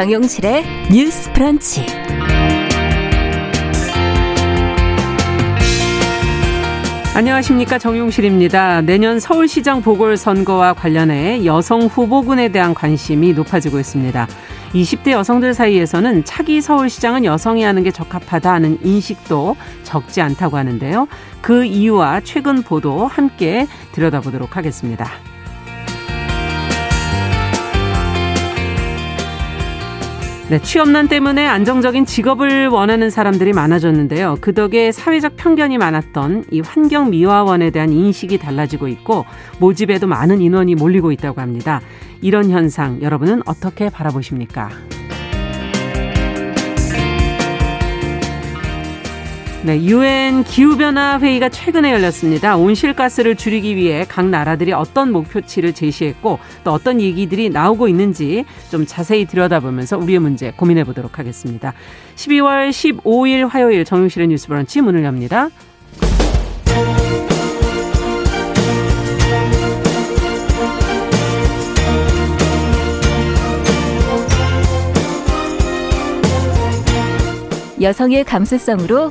정용실의 뉴스 프런치. 안녕하십니까 정용실입니다. 내년 서울시장 보궐선거와 관련해 여성 후보군에 대한 관심이 높아지고 있습니다. 20대 여성들 사이에서는 차기 서울시장은 여성이 하는 게 적합하다는 인식도 적지 않다고 하는데요. 그 이유와 최근 보도 함께 들여다보도록 하겠습니다. 네, 취업난 때문에 안정적인 직업을 원하는 사람들이 많아졌는데요. 그 덕에 사회적 편견이 많았던 이 환경 미화원에 대한 인식이 달라지고 있고 모집에도 많은 인원이 몰리고 있다고 합니다. 이런 현상 여러분은 어떻게 바라보십니까? 네, 유엔 기후변화 회의가 최근에 열렸습니다. 온실가스를 줄이기 위해 각 나라들이 어떤 목표치를 제시했고 또 어떤 얘기들이 나오고 있는지 좀 자세히 들여다보면서 우리의 문제 고민해 보도록 하겠습니다. 12월 15일 화요일 정용실의 뉴스 브런치 문을 엽니다. 여성의 감수성으로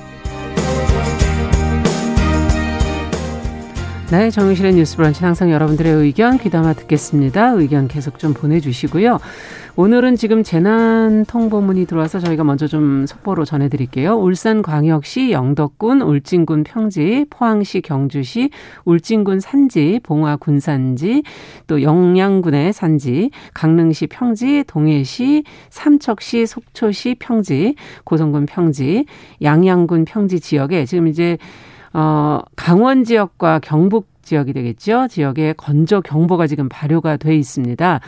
네, 정유실의 뉴스 브런치 항상 여러분들의 의견 귀담아 듣겠습니다. 의견 계속 좀 보내주시고요. 오늘은 지금 재난 통보문이 들어와서 저희가 먼저 좀 속보로 전해드릴게요. 울산광역시 영덕군, 울진군 평지, 포항시 경주시, 울진군 산지, 봉화 군 산지, 또 영양군의 산지, 강릉시 평지, 동해시, 삼척시, 속초시 평지, 고성군 평지, 양양군 평지 지역에 지금 이제 어, 강원 지역과 경북 지역이 되겠죠. 지역에 건조 경보가 지금 발효가 돼 있습니다.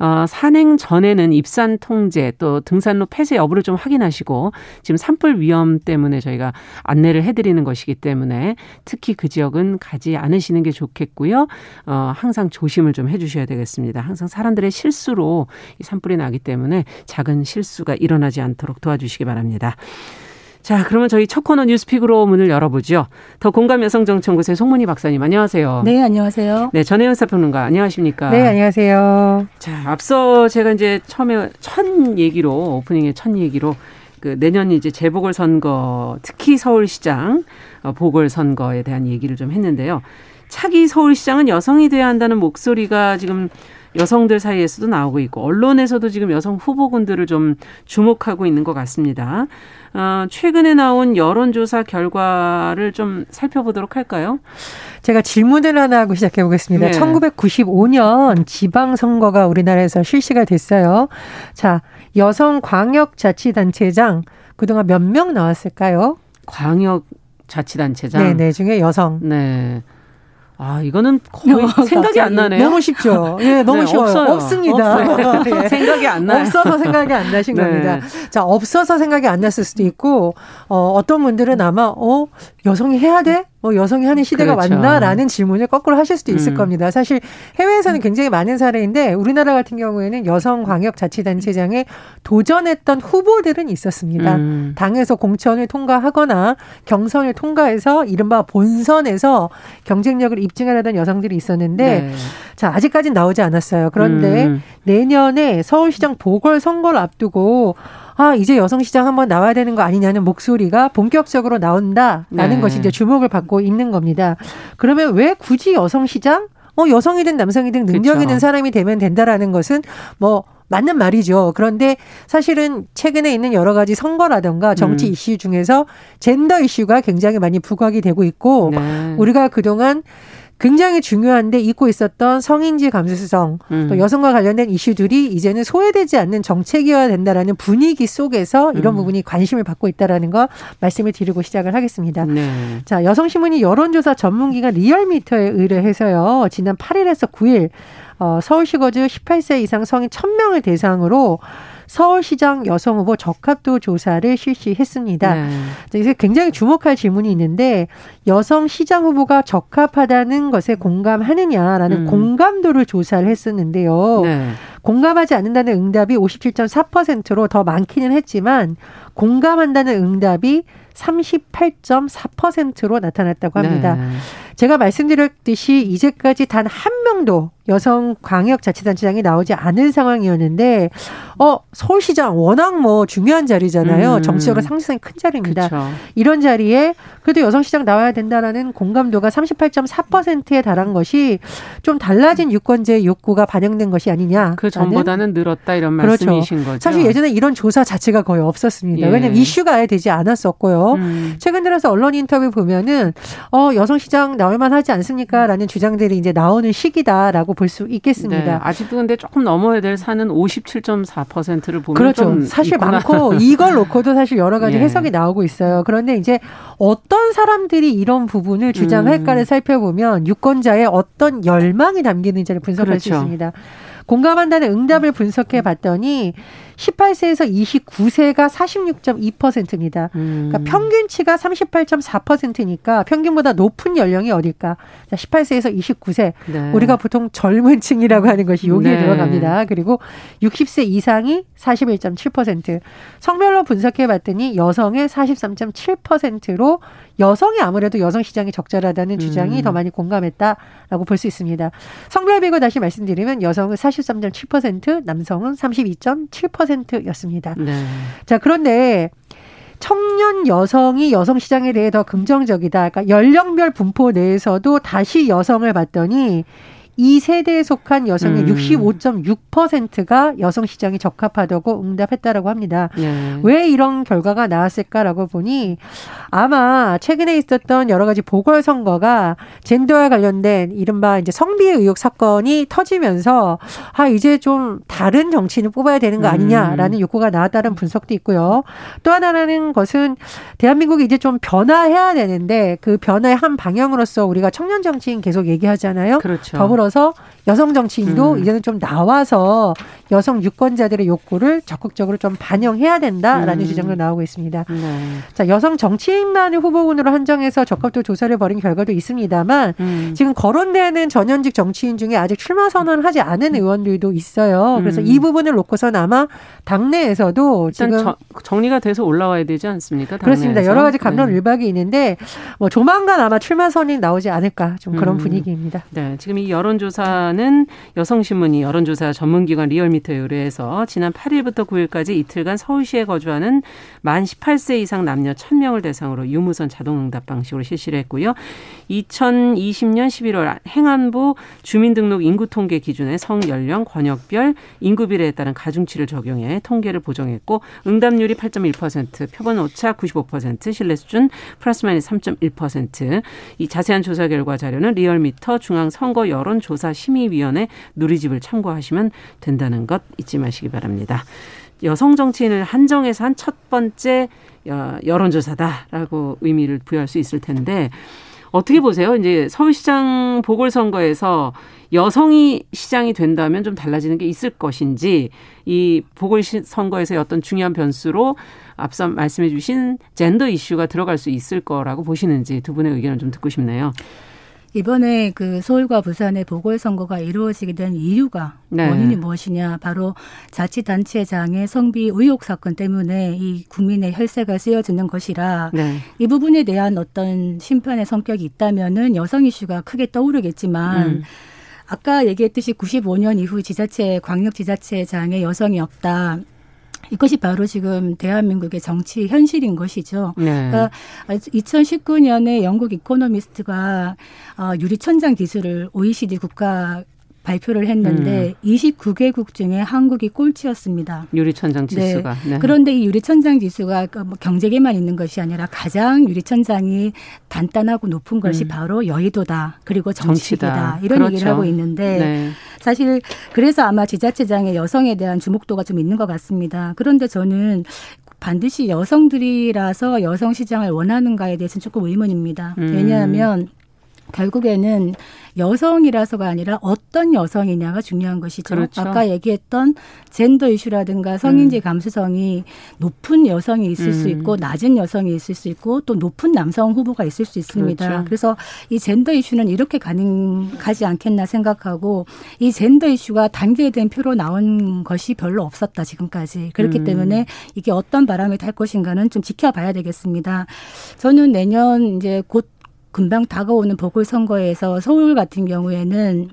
어, 산행 전에는 입산 통제 또 등산로 폐쇄 여부를 좀 확인하시고 지금 산불 위험 때문에 저희가 안내를 해드리는 것이기 때문에 특히 그 지역은 가지 않으시는 게 좋겠고요. 어, 항상 조심을 좀 해주셔야 되겠습니다. 항상 사람들의 실수로 이 산불이 나기 때문에 작은 실수가 일어나지 않도록 도와주시기 바랍니다. 자, 그러면 저희 첫 코너 뉴스픽으로 문을 열어보죠. 더 공감 여성정치연구소의 송문희 박사님, 안녕하세요. 네, 안녕하세요. 네, 전혜연 사평론가, 안녕하십니까. 네, 안녕하세요. 자, 앞서 제가 이제 처음에 첫 얘기로, 오프닝의 첫 얘기로 그 내년 이제 재보궐 선거, 특히 서울시장 어, 보궐 선거에 대한 얘기를 좀 했는데요. 차기 서울시장은 여성이 돼야 한다는 목소리가 지금 여성들 사이에서도 나오고 있고 언론에서도 지금 여성 후보군들을 좀 주목하고 있는 것 같습니다. 어, 최근에 나온 여론조사 결과를 좀 살펴보도록 할까요? 제가 질문을 하나 하고 시작해 보겠습니다. 네. 1995년 지방선거가 우리나라에서 실시가 됐어요. 자, 여성 광역자치단체장 그동안 몇 명 나왔을까요? 광역 자치단체장? 네, 네, 중에 여성. 네. 아, 이거는 거의 생각이 안 나네요. 너무 쉽죠. 예, 너무 네, 쉬워요. 없어요. 없습니다. 예. 생각이 안 나요. 없어서 생각이 안 나신 네. 겁니다. 자, 없어서 생각이 안 났을 수도 있고, 어, 어떤 분들은 아마, 어, 여성이 해야 돼? 뭐 여성이 하는 시대가 그렇죠. 왔나라는 질문을 거꾸로 하실 수도 있을 음. 겁니다. 사실 해외에서는 굉장히 많은 사례인데 우리나라 같은 경우에는 여성 광역 자치단체장에 도전했던 후보들은 있었습니다. 음. 당에서 공천을 통과하거나 경선을 통과해서 이른바 본선에서 경쟁력을 입증하려던 여성들이 있었는데 네. 자 아직까지는 나오지 않았어요. 그런데 음. 내년에 서울시장 보궐 선거를 앞두고 아, 이제 여성 시장 한번 나와야 되는 거 아니냐는 목소리가 본격적으로 나온다라는 네. 것이 이제 주목을 받고 있는 겁니다. 그러면 왜 굳이 여성 시장? 어, 여성이든 남성이든 능력 있는 그렇죠. 사람이 되면 된다라는 것은 뭐 맞는 말이죠. 그런데 사실은 최근에 있는 여러 가지 선거라든가 정치 음. 이슈 중에서 젠더 이슈가 굉장히 많이 부각이 되고 있고 네. 우리가 그동안 굉장히 중요한데 잊고 있었던 성인지 감수성 음. 또 여성과 관련된 이슈들이 이제는 소외되지 않는 정책이어야 된다라는 분위기 속에서 이런 음. 부분이 관심을 받고 있다라는 거 말씀을 드리고 시작을 하겠습니다. 네. 자, 여성신문이 여론조사 전문기관 리얼미터에 의뢰해서요. 지난 8일에서 9일 어, 서울시거주 18세 이상 성인 1000명을 대상으로 서울시장 여성 후보 적합도 조사를 실시했습니다. 네. 이제 굉장히 주목할 질문이 있는데 여성 시장 후보가 적합하다는 것에 공감하느냐라는 음. 공감도를 조사를 했었는데요. 네. 공감하지 않는다는 응답이 57.4%로 더 많기는 했지만 공감한다는 응답이 38.4%로 나타났다고 합니다. 네. 제가 말씀드렸듯이 이제까지 단 한 명도 여성 광역자치단체장이 나오지 않은 상황이었는데 어 서울시장 워낙 뭐 중요한 자리잖아요. 음. 정치적으로 상승이 큰 자리입니다. 그쵸. 이런 자리에 그래도 여성시장 나와야 된다라는 공감도가 38.4%에 달한 것이 좀 달라진 유권자의 욕구가 반영된 것이 아니냐. 그 전보다는 늘었다 이런 그렇죠. 말씀이신 거죠. 사실 예전에 이런 조사 자체가 거의 없었습니다. 예. 왜냐하면 이슈가 아예 되지 않았었고요. 음. 최근 들어서 언론 인터뷰 보면은 어 여성시장 나올 만 하지 않습니까?라는 주장들이 이제 나오는 시기다라고 볼 수 있겠습니다. 네, 아직도 근데 조금 넘어야 될 산은 57.4%를 보면 그렇죠. 사실 있구나. 많고 이걸 놓고도 사실 여러 가지 예. 해석이 나오고 있어요. 그런데 이제 어떤 사람들이 이런 부분을 주장할까를 음. 살펴보면 유권자의 어떤 열망이 담기는지를 분석할 그렇죠. 수 있습니다. 공감한다는 응답을 분석해 봤더니 18세에서 29세가 46.2%입니다. 음. 그러니까 평균치가 38.4%니까 평균보다 높은 연령이 어딜까? 자, 18세에서 29세. 네. 우리가 보통 젊은 층이라고 하는 것이 여기에 네. 들어갑니다. 그리고 60세 이상이 41.7%. 성별로 분석해 봤더니 여성의 43.7%로 여성이 아무래도 여성 시장이 적절하다는 주장이 음. 더 많이 공감했다라고 볼 수 있습니다. 성별 비교 다시 말씀드리면 여성은 43.7%, 남성은 32.7%였습니다. 네. 자, 그런데 청년 여성이 여성 시장에 대해 더 긍정적이다. 그러니까 연령별 분포 내에서도 다시 여성을 봤더니 이 세대에 속한 여성의 음. 65.6%가 여성 시장에 적합하다고 응답했다라고 합니다. 예. 왜 이런 결과가 나왔을까라고 보니 아마 최근에 있었던 여러 가지 보궐 선거가 젠더와 관련된 이른바 이제 성비의 의혹 사건이 터지면서 아 이제 좀 다른 정치인을 뽑아야 되는 거 아니냐라는 음. 욕구가 나왔다는 분석도 있고요. 또 하나라는 것은 대한민국이 이제 좀 변화해야 되는데 그 변화의 한 방향으로서 우리가 청년 정치인 계속 얘기하잖아요. 그렇죠. 더불어 들어서 여성 정치인도 음. 이제는 좀 나와서 여성 유권자들의 욕구를 적극적으로 좀 반영해야 된다라는 음. 주장도 나오고 있습니다. 네. 자, 여성 정치인만을 후보군으로 한정해서 적합도 조사를 벌인 결과도 있습니다만 음. 지금 거론되는 전현직 정치인 중에 아직 출마 선언을 하지 않은 의원들도 있어요. 그래서 이 음. 부분을 놓고서는 아마 당내에서도 지금 저, 정리가 돼서 올라와야 되지 않습니까? 당내에서. 그렇습니다. 여러 가지 감론 네. 일박이 있는데 뭐 조만간 아마 출마 선이 나오지 않을까 좀 그런 음. 분위기입니다. 네, 지금 이 여론 조사는 여성신문이 여론조사 전문기관 리얼미 데이터에 의뢰해서 지난 8일부터 9일까지 이틀간 서울시에 거주하는 만 18세 이상 남녀 1000명을 대상으로 유무선 자동응답 방식으로 실시를 했고요. 2020년 11월 행안부 주민등록 인구통계 기준의 성연령, 권역별, 인구비례에 따른 가중치를 적용해 통계를 보정했고 응답률이 8.1%, 표본 오차 95%, 신뢰 수준 플러스 마이너스 3.1%이 자세한 조사 결과 자료는 리얼미터 중앙선거 여론조사 심의위원회 누리집을 참고하시면 된다는 것 잊지 마시기 바랍니다. 여성 정치인을 한정해서 한 첫 번째 여론조사다라고 의미를 부여할 수 있을 텐데 어떻게 보세요? 이제 서울시장 보궐선거에서 여성이 시장이 된다면 좀 달라지는 게 있을 것인지 이 보궐선거에서의 어떤 중요한 변수로 앞서 말씀해 주신 젠더 이슈가 들어갈 수 있을 거라고 보시는지 두 분의 의견을 좀 듣고 싶네요. 이번에 그 서울과 부산의 보궐선거가 이루어지게 된 이유가 네. 원인이 무엇이냐 바로 자치단체장의 성비 의혹 사건 때문에 이 국민의 혈세가 쓰여지는 것이라 네. 이 부분에 대한 어떤 심판의 성격이 있다면은 여성 이슈가 크게 떠오르겠지만 음. 아까 얘기했듯이 95년 이후 지자체 광역 지자체장의 여성이 없다. 이것이 바로 지금 대한민국의 정치 현실인 것이죠. 네. 그러니까 2019년에 영국 이코노미스트가 어, 유리천장 기술을 OECD 국가 발표를 했는데 음. 29개국 중에 한국이 꼴찌였습니다. 유리천장 네. 지수가. 네. 네. 그런데 이 유리천장 지수가 그뭐 경제계만 있는 것이 아니라 가장 유리천장이 단단하고 높은 것이 음. 바로 여의도다. 그리고 정치다. 정치다. 이런 그렇죠. 얘기를 하고 있는데 네. 사실 그래서 아마 지자체장의 여성에 대한 주목도가 좀 있는 것 같습니다. 그런데 저는 반드시 여성들이라서 여성 시장을 원하는가에 대해서는 조금 의문입니다. 음. 왜냐하면 결국에는 여성이라서가 아니라 어떤 여성이냐가 중요한 것이죠. 그렇죠. 아까 얘기했던 젠더 이슈라든가 성인지 음. 감수성이 높은 여성이 있을 음. 수 있고 낮은 여성이 있을 수 있고 또 높은 남성 후보가 있을 수 있습니다. 그렇죠. 그래서 이 젠더 이슈는 이렇게 가능하지 않겠나 생각하고 이 젠더 이슈가 단계된 표로 나온 것이 별로 없었다 지금까지. 그렇기 음. 때문에 이게 어떤 바람이 탈 것인가는 좀 지켜봐야 되겠습니다. 저는 내년 이제 곧 금방 다가오는 보궐선거에서 서울 같은 경우에는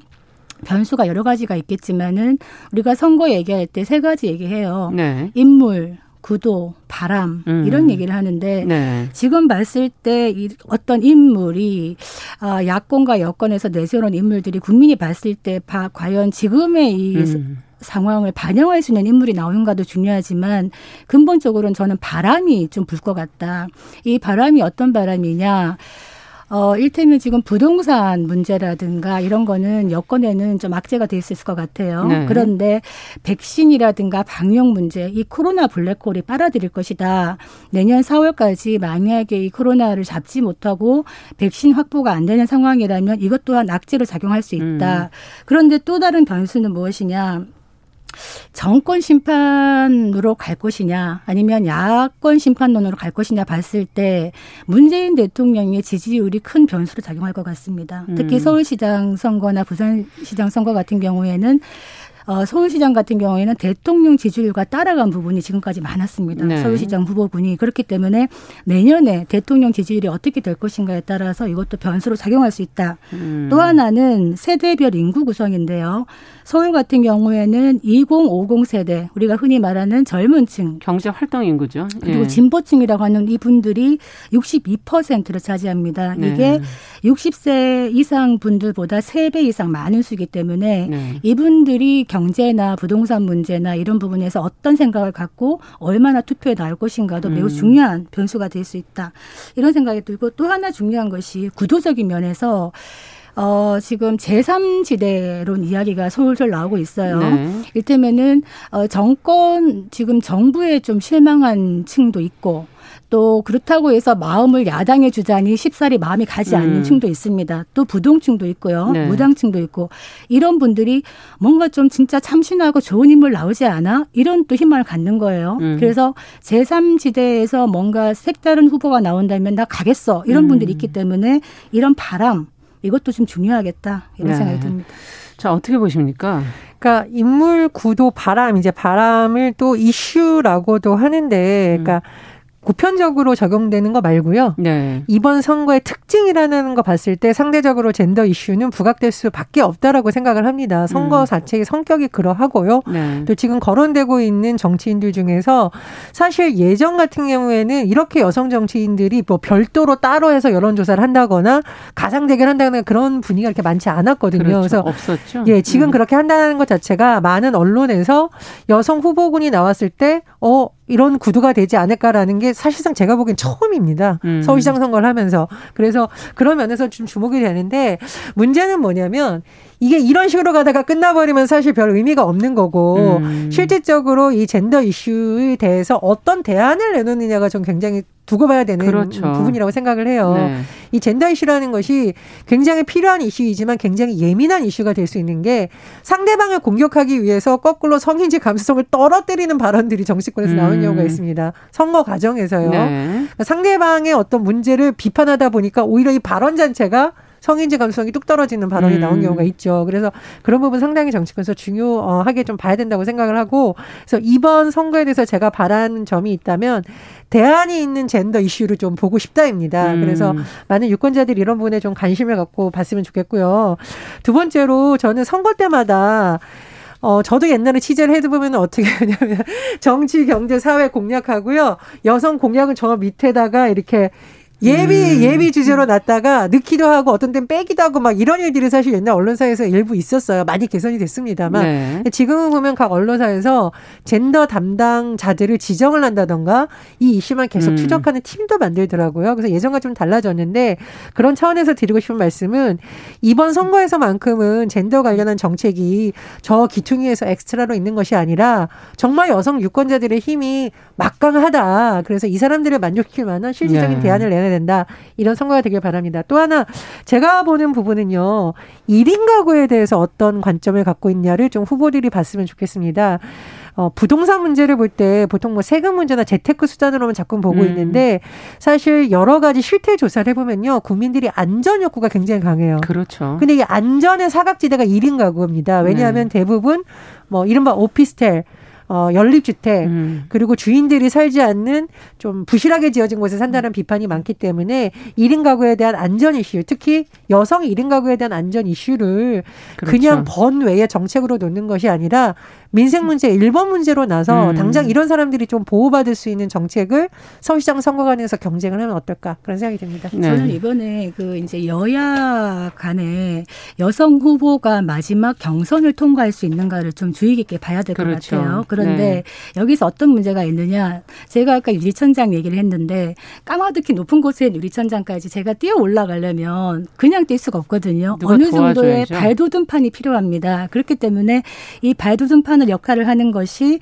변수가 여러 가지가 있겠지만은 우리가 선거 얘기할 때 세 가지 얘기해요. 네. 인물, 구도, 바람 음. 이런 얘기를 하는데 네. 지금 봤을 때이 어떤 인물이 아, 야권과 여권에서 내세우는 인물들이 국민이 봤을 때 바, 과연 지금의 이 음. 상황을 반영할 수 있는 인물이 나오는가도 중요하지만 근본적으로는 저는 바람이 좀 불 것 같다. 이 바람이 어떤 바람이냐? 어, 일테면 지금 부동산 문제라든가 이런 거는 여건에는 좀 악재가 될수 있을 것 같아요. 네. 그런데 백신이라든가 방역 문제, 이 코로나 블랙홀이 빨아들일 것이다. 내년 4월까지 만약에 이 코로나를 잡지 못하고 백신 확보가 안 되는 상황이라면 이것 또한 악재로 작용할 수 있다. 음. 그런데 또 다른 변수는 무엇이냐? 정권 심판으로 갈 것이냐 아니면 야권 심판론으로 갈 것이냐 봤을 때 문재인 대통령의 지지율이 큰 변수로 작용할 것 같습니다. 특히 음. 서울시장 선거나 부산시장 선거 같은 경우에는 어, 서울시장 같은 경우에는 대통령 지지율과 따라간 부분이 지금까지 많았습니다. 네. 서울시장 후보분이 그렇기 때문에 내년에 대통령 지지율이 어떻게 될 것인가에 따라서 이것도 변수로 작용할 수 있다. 음. 또 하나는 세대별 인구 구성인데요. 서울 같은 경우에는 2050 세대 우리가 흔히 말하는 젊은 층 경제 활동 인구죠. 그리고 예. 진보층이라고 하는 이분들이 62%를 차지합니다. 네. 이게 60세 이상 분들보다 3배 이상 많은 수이기 때문에 네. 이분들이 경 제나 부동산 문제나 이런 부분에서 어떤 생각을 갖고 얼마나 투표에 나올 것인가도 음. 매우 중요한 변수가 될 수 있다. 이런 생각이 들고 또 하나 중요한 것이 구도적인 면에서 어, 지금 제3지대론 이야기가 솔솔 나오고 있어요. 네. 일테면은 어, 정권 지금 정부에 좀 실망한 층도 있고 또 그렇다고 해서 마음을 야당에 주자니 쉽사리 마음이 가지 않는 음. 층도 있습니다. 또 부동층도 있고요. 네. 무당층도 있고 이런 분들이 뭔가 좀 진짜 참신하고 좋은 인물 나오지 않아? 이런 또 희망을 갖는 거예요. 음. 그래서 제3지대에서 뭔가 색다른 후보가 나온다면 나 가겠어. 이런 음. 분들이 있기 때문에 이런 바람 이것도 좀 중요하겠다 이런 네. 생각이 듭니다. 자 어떻게 보십니까? 그러니까 인물 구도 바람 이제 바람을 또 이슈라고도 하는데, 그러니까 음. 보편적으로 적용되는 거 말고요. 네. 이번 선거의 특징이라는 거 봤을 때 상대적으로 젠더 이슈는 부각될 수밖에 없다라고 생각을 합니다. 선거 음. 자체의 성격이 그러하고요. 네. 또 지금 거론되고 있는 정치인들 중에서 사실 예전 같은 경우에는 이렇게 여성 정치인들이 뭐 별도로 따로 해서 여론 조사를 한다거나 가상 대결한다거나 그런 분위기가 이렇게 많지 않았거든요. 그렇죠. 그래서 없었죠. 예, 지금 음. 그렇게 한다는 것 자체가 많은 언론에서 여성 후보군이 나왔을 때 어, 이런 구도가 되지 않을까라는 게 사실상 제가 보기엔 처음입니다. 음. 서울시장 선거를 하면서. 그래서 그런 면에서 좀 주목이 되는데 문제는 뭐냐면 이게 이런 식으로 가다가 끝나버리면 사실 별 의미가 없는 거고 음. 실질적으로 이 젠더 이슈에 대해서 어떤 대안을 내놓느냐가 좀 굉장히 두고 봐야 되는 그렇죠. 부분이라고 생각을 해요. 네. 이 젠더 이슈라는 것이 굉장히 필요한 이슈이지만 굉장히 예민한 이슈가 될 수 있는 게 상대방을 공격하기 위해서 거꾸로 성인지 감수성을 떨어뜨리는 발언들이 정치권에서 음. 나오는 경우가 있습니다. 선거 과정에서요. 네. 상대방의 어떤 문제를 비판하다 보니까 오히려 이 발언 자체가 성인지 감수성이 뚝 떨어지는 발언이 음. 나온 경우가 있죠. 그래서 그런 부분 상당히 정치권에서 중요하게 좀 봐야 된다고 생각을 하고 그래서 이번 선거에 대해서 제가 바라는 점이 있다면 대안이 있는 젠더 이슈를 좀 보고 싶다입니다. 음. 그래서 많은 유권자들이 이런 부분에 좀 관심을 갖고 봤으면 좋겠고요. 두 번째로 저는 선거 때마다 어, 저도 옛날에 취재를 해보면 어떻게 하냐면 정치, 경제, 사회 공략하고요. 여성 공약은 저 밑에다가 이렇게 예비 음. 예비 주제로 놨다가 넣기도 하고 어떤 때는 빼기도 하고 막 이런 일들이 사실 옛날 언론사에서 일부 있었어요. 많이 개선이 됐습니다만 네. 지금은 보면 각 언론사에서 젠더 담당 자들을 지정을 한다던가 이 이슈만 계속 음. 추적하는 팀도 만들더라고요. 그래서 예전과 좀 달라졌는데 그런 차원에서 드리고 싶은 말씀은 이번 선거에서만큼은 젠더 관련한 정책이 저 기퉁이에서 엑스트라로 있는 것이 아니라 정말 여성 유권자들의 힘이 막강하다. 그래서 이 사람들을 만족시킬 만한 실질적인 네. 대안을 나눠야 된다. 이런 선거가 되길 바랍니다. 또 하나 제가 보는 부분은요. 1인 가구에 대해서 어떤 관점을 갖고 있냐를 좀 후보들이 봤으면 좋겠습니다. 어, 부동산 문제를 볼 때 보통 뭐 세금 문제나 재테크 수단으로만 자꾸 보고 음. 있는데 사실 여러 가지 실태 조사를 해보면요. 국민들이 안전 욕구가 굉장히 강해요. 그렇죠. 근데 이 안전의 사각지대가 1인 가구입니다. 왜냐하면 네. 대부분 뭐 이른바 오피스텔 어, 연립주택 음. 그리고 주인들이 살지 않는 좀 부실하게 지어진 곳에 산다는 비판이 많기 때문에 1인 가구에 대한 안전 이슈, 특히 여성 1인 가구에 대한 안전 이슈를 그렇죠. 그냥 번외의 정책으로 놓는 것이 아니라 민생 문제 1번 문제로 나서 음. 당장 이런 사람들이 좀 보호받을 수 있는 정책을 서울시장 선거관에서 경쟁을 하면 어떨까 그런 생각이 듭니다. 네. 저는 이번에 그 이제 여야 간에 여성 후보가 마지막 경선을 통과할 수 있는가를 좀 주의 깊게 봐야 될것 그렇죠. 같아요. 그런데 네. 여기서 어떤 문제가 있느냐? 제가 아까 유리천장 얘기를 했는데 까마득히 높은 곳에 유리천장까지 제가 뛰어 올라가려면 그냥 뛸 수가 없거든요. 어느 정도의 발돋움판이 필요합니다. 그렇기 때문에 이 하는 역할을 하는 것이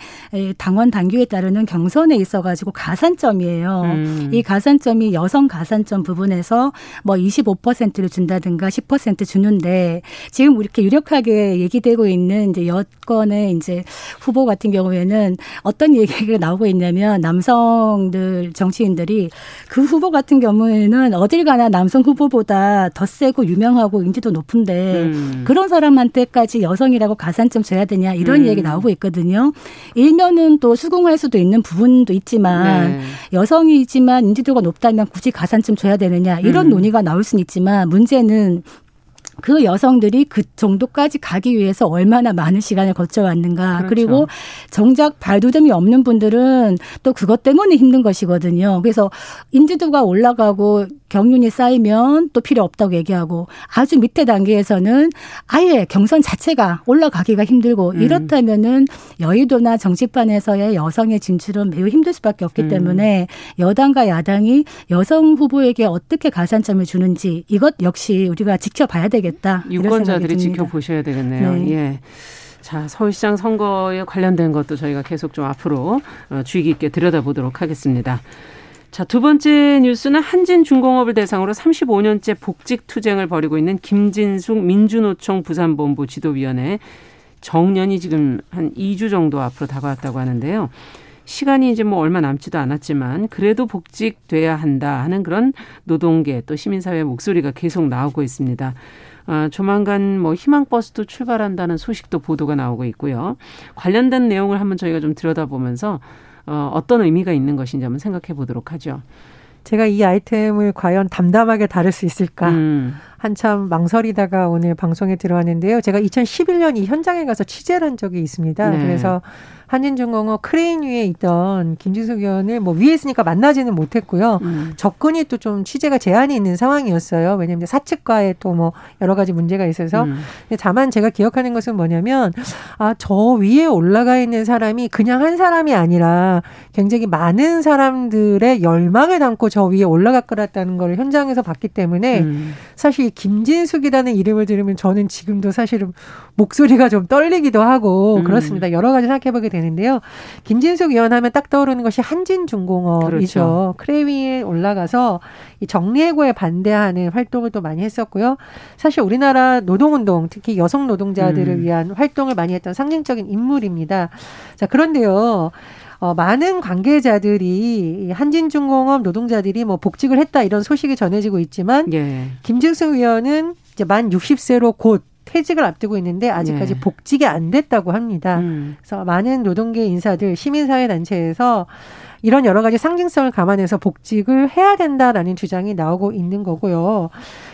당원 당규에 따르는 경선에 있어 가지고 가산점이에요. 음. 이 가산점이 여성 가산점 부분에서 뭐 25%를 준다든가 10% 주는데 지금 이렇게 유력하게 얘기되고 있는 이제 여권의 이제 후보 같은 경우 에는 어떤 얘기가 나오고 있냐면 남성들 정치인들이 그 후보 같은 경우에는 어딜 가나 남성 후보보다 더 세고 유명하고 인지도 높은데 음. 그런 사람한테까지 여성이라고 가산점 줘야 되냐 이런 음. 얘기 나오고 있거든요. 일면은 또 수긍할 수도 있는 부분도 있지만 네. 여성이지만 인지도가 높다면 굳이 가산점 줘야 되느냐 이런 음. 논의가 나올 수는 있지만 문제는 그 여성들이 그 정도까지 가기 위해서 얼마나 많은 시간을 거쳐왔는가. 그렇죠. 그리고 정작 발돋움이 없는 분들은 또 그것 때문에 힘든 것이거든요. 그래서 인지도가 올라가고 경륜이 쌓이면 또 필요 없다고 얘기하고 아주 밑에 단계에서는 아예 경선 자체가 올라가기가 힘들고 음. 이렇다면은 여의도나 정치판에서의 여성의 진출은 매우 힘들 수밖에 없기 음. 때문에 여당과 야당이 여성 후보에게 어떻게 가산점을 주는지 이것 역시 우리가 지켜봐야 되겠 되 겠다. 유권자들이 지켜보셔야 되겠네요. 네. 예. 자, 서울시장 선거에 관련된 것도 저희가 계속 좀 앞으로 어, 주의 깊게 들여다보도록 하겠습니다. 자, 두 번째 뉴스는 한진중공업을 대상으로 35년째 복직 투쟁을 벌이고 있는 김진숙 민주노총 부산본부 지도위원회 정년이 지금 한 2주 정도 앞으로 다가왔다고 하는데요. 시간이 이제 뭐 얼마 남지도 않았지만 그래도 복직돼야 한다 하는 그런 노동계 또 시민사회 목소리가 계속 나오고 있습니다. 어, 조만간 뭐 희망버스도 출발한다는 소식도 보도가 나오고 있고요. 관련된 내용을 한번 저희가 좀 들여다보면서 어, 어떤 의미가 있는 것인지 한번 생각해 보도록 하죠. 제가 이 아이템을 과연 담담하게 다룰 수 있을까? 음. 한참 망설이다가 오늘 방송에 들어왔는데요. 제가 2011년 이 현장에 가서 취재를 한 적이 있습니다. 네. 그래서 한진중공업 크레인 위에 있던 김진숙 위원을 뭐 위에 있으니까 만나지는 못했고요. 음. 접근이 또 좀 취재가 제한이 있는 상황이었어요. 왜냐하면 사측과의 또 뭐 여러 가지 문제가 있어서. 음. 다만 제가 기억하는 것은 뭐냐면 아 저 위에 올라가 있는 사람이 그냥 한 사람이 아니라 굉장히 많은 사람들의 열망을 담고 저 위에 올라가 있다는 걸 현장에서 봤기 때문에 음. 사실 김진숙이라는 이름을 들으면 저는 지금도 사실은 목소리가 좀 떨리기도 하고 음. 그렇습니다. 여러 가지 생각해보게 되는 데요. 김진숙 의원 하면 딱 떠오르는 것이 한진중공업이죠. 그렇죠. 크레위에 올라가서 이 정리해고에 반대하는 활동을 또 많이 했었고요. 사실 우리나라 노동운동, 특히 여성 노동자들을 음. 위한 활동을 많이 했던 상징적인 인물입니다. 자, 그런데요. 어, 많은 관계자들이 한진중공업 노동자들이 뭐 복직을 했다 이런 소식이 전해지고 있지만 예. 김진숙 의원은 이제 만 60세로 곧 퇴직을 앞두고 있는데 아직까지 네. 복직이 안 됐다고 합니다. 음. 그래서 많은 노동계 인사들, 시민사회 단체에서 이런 여러 가지 상징성을 감안해서 복직을 해야 된다라는 주장이 나오고 있는 거고요.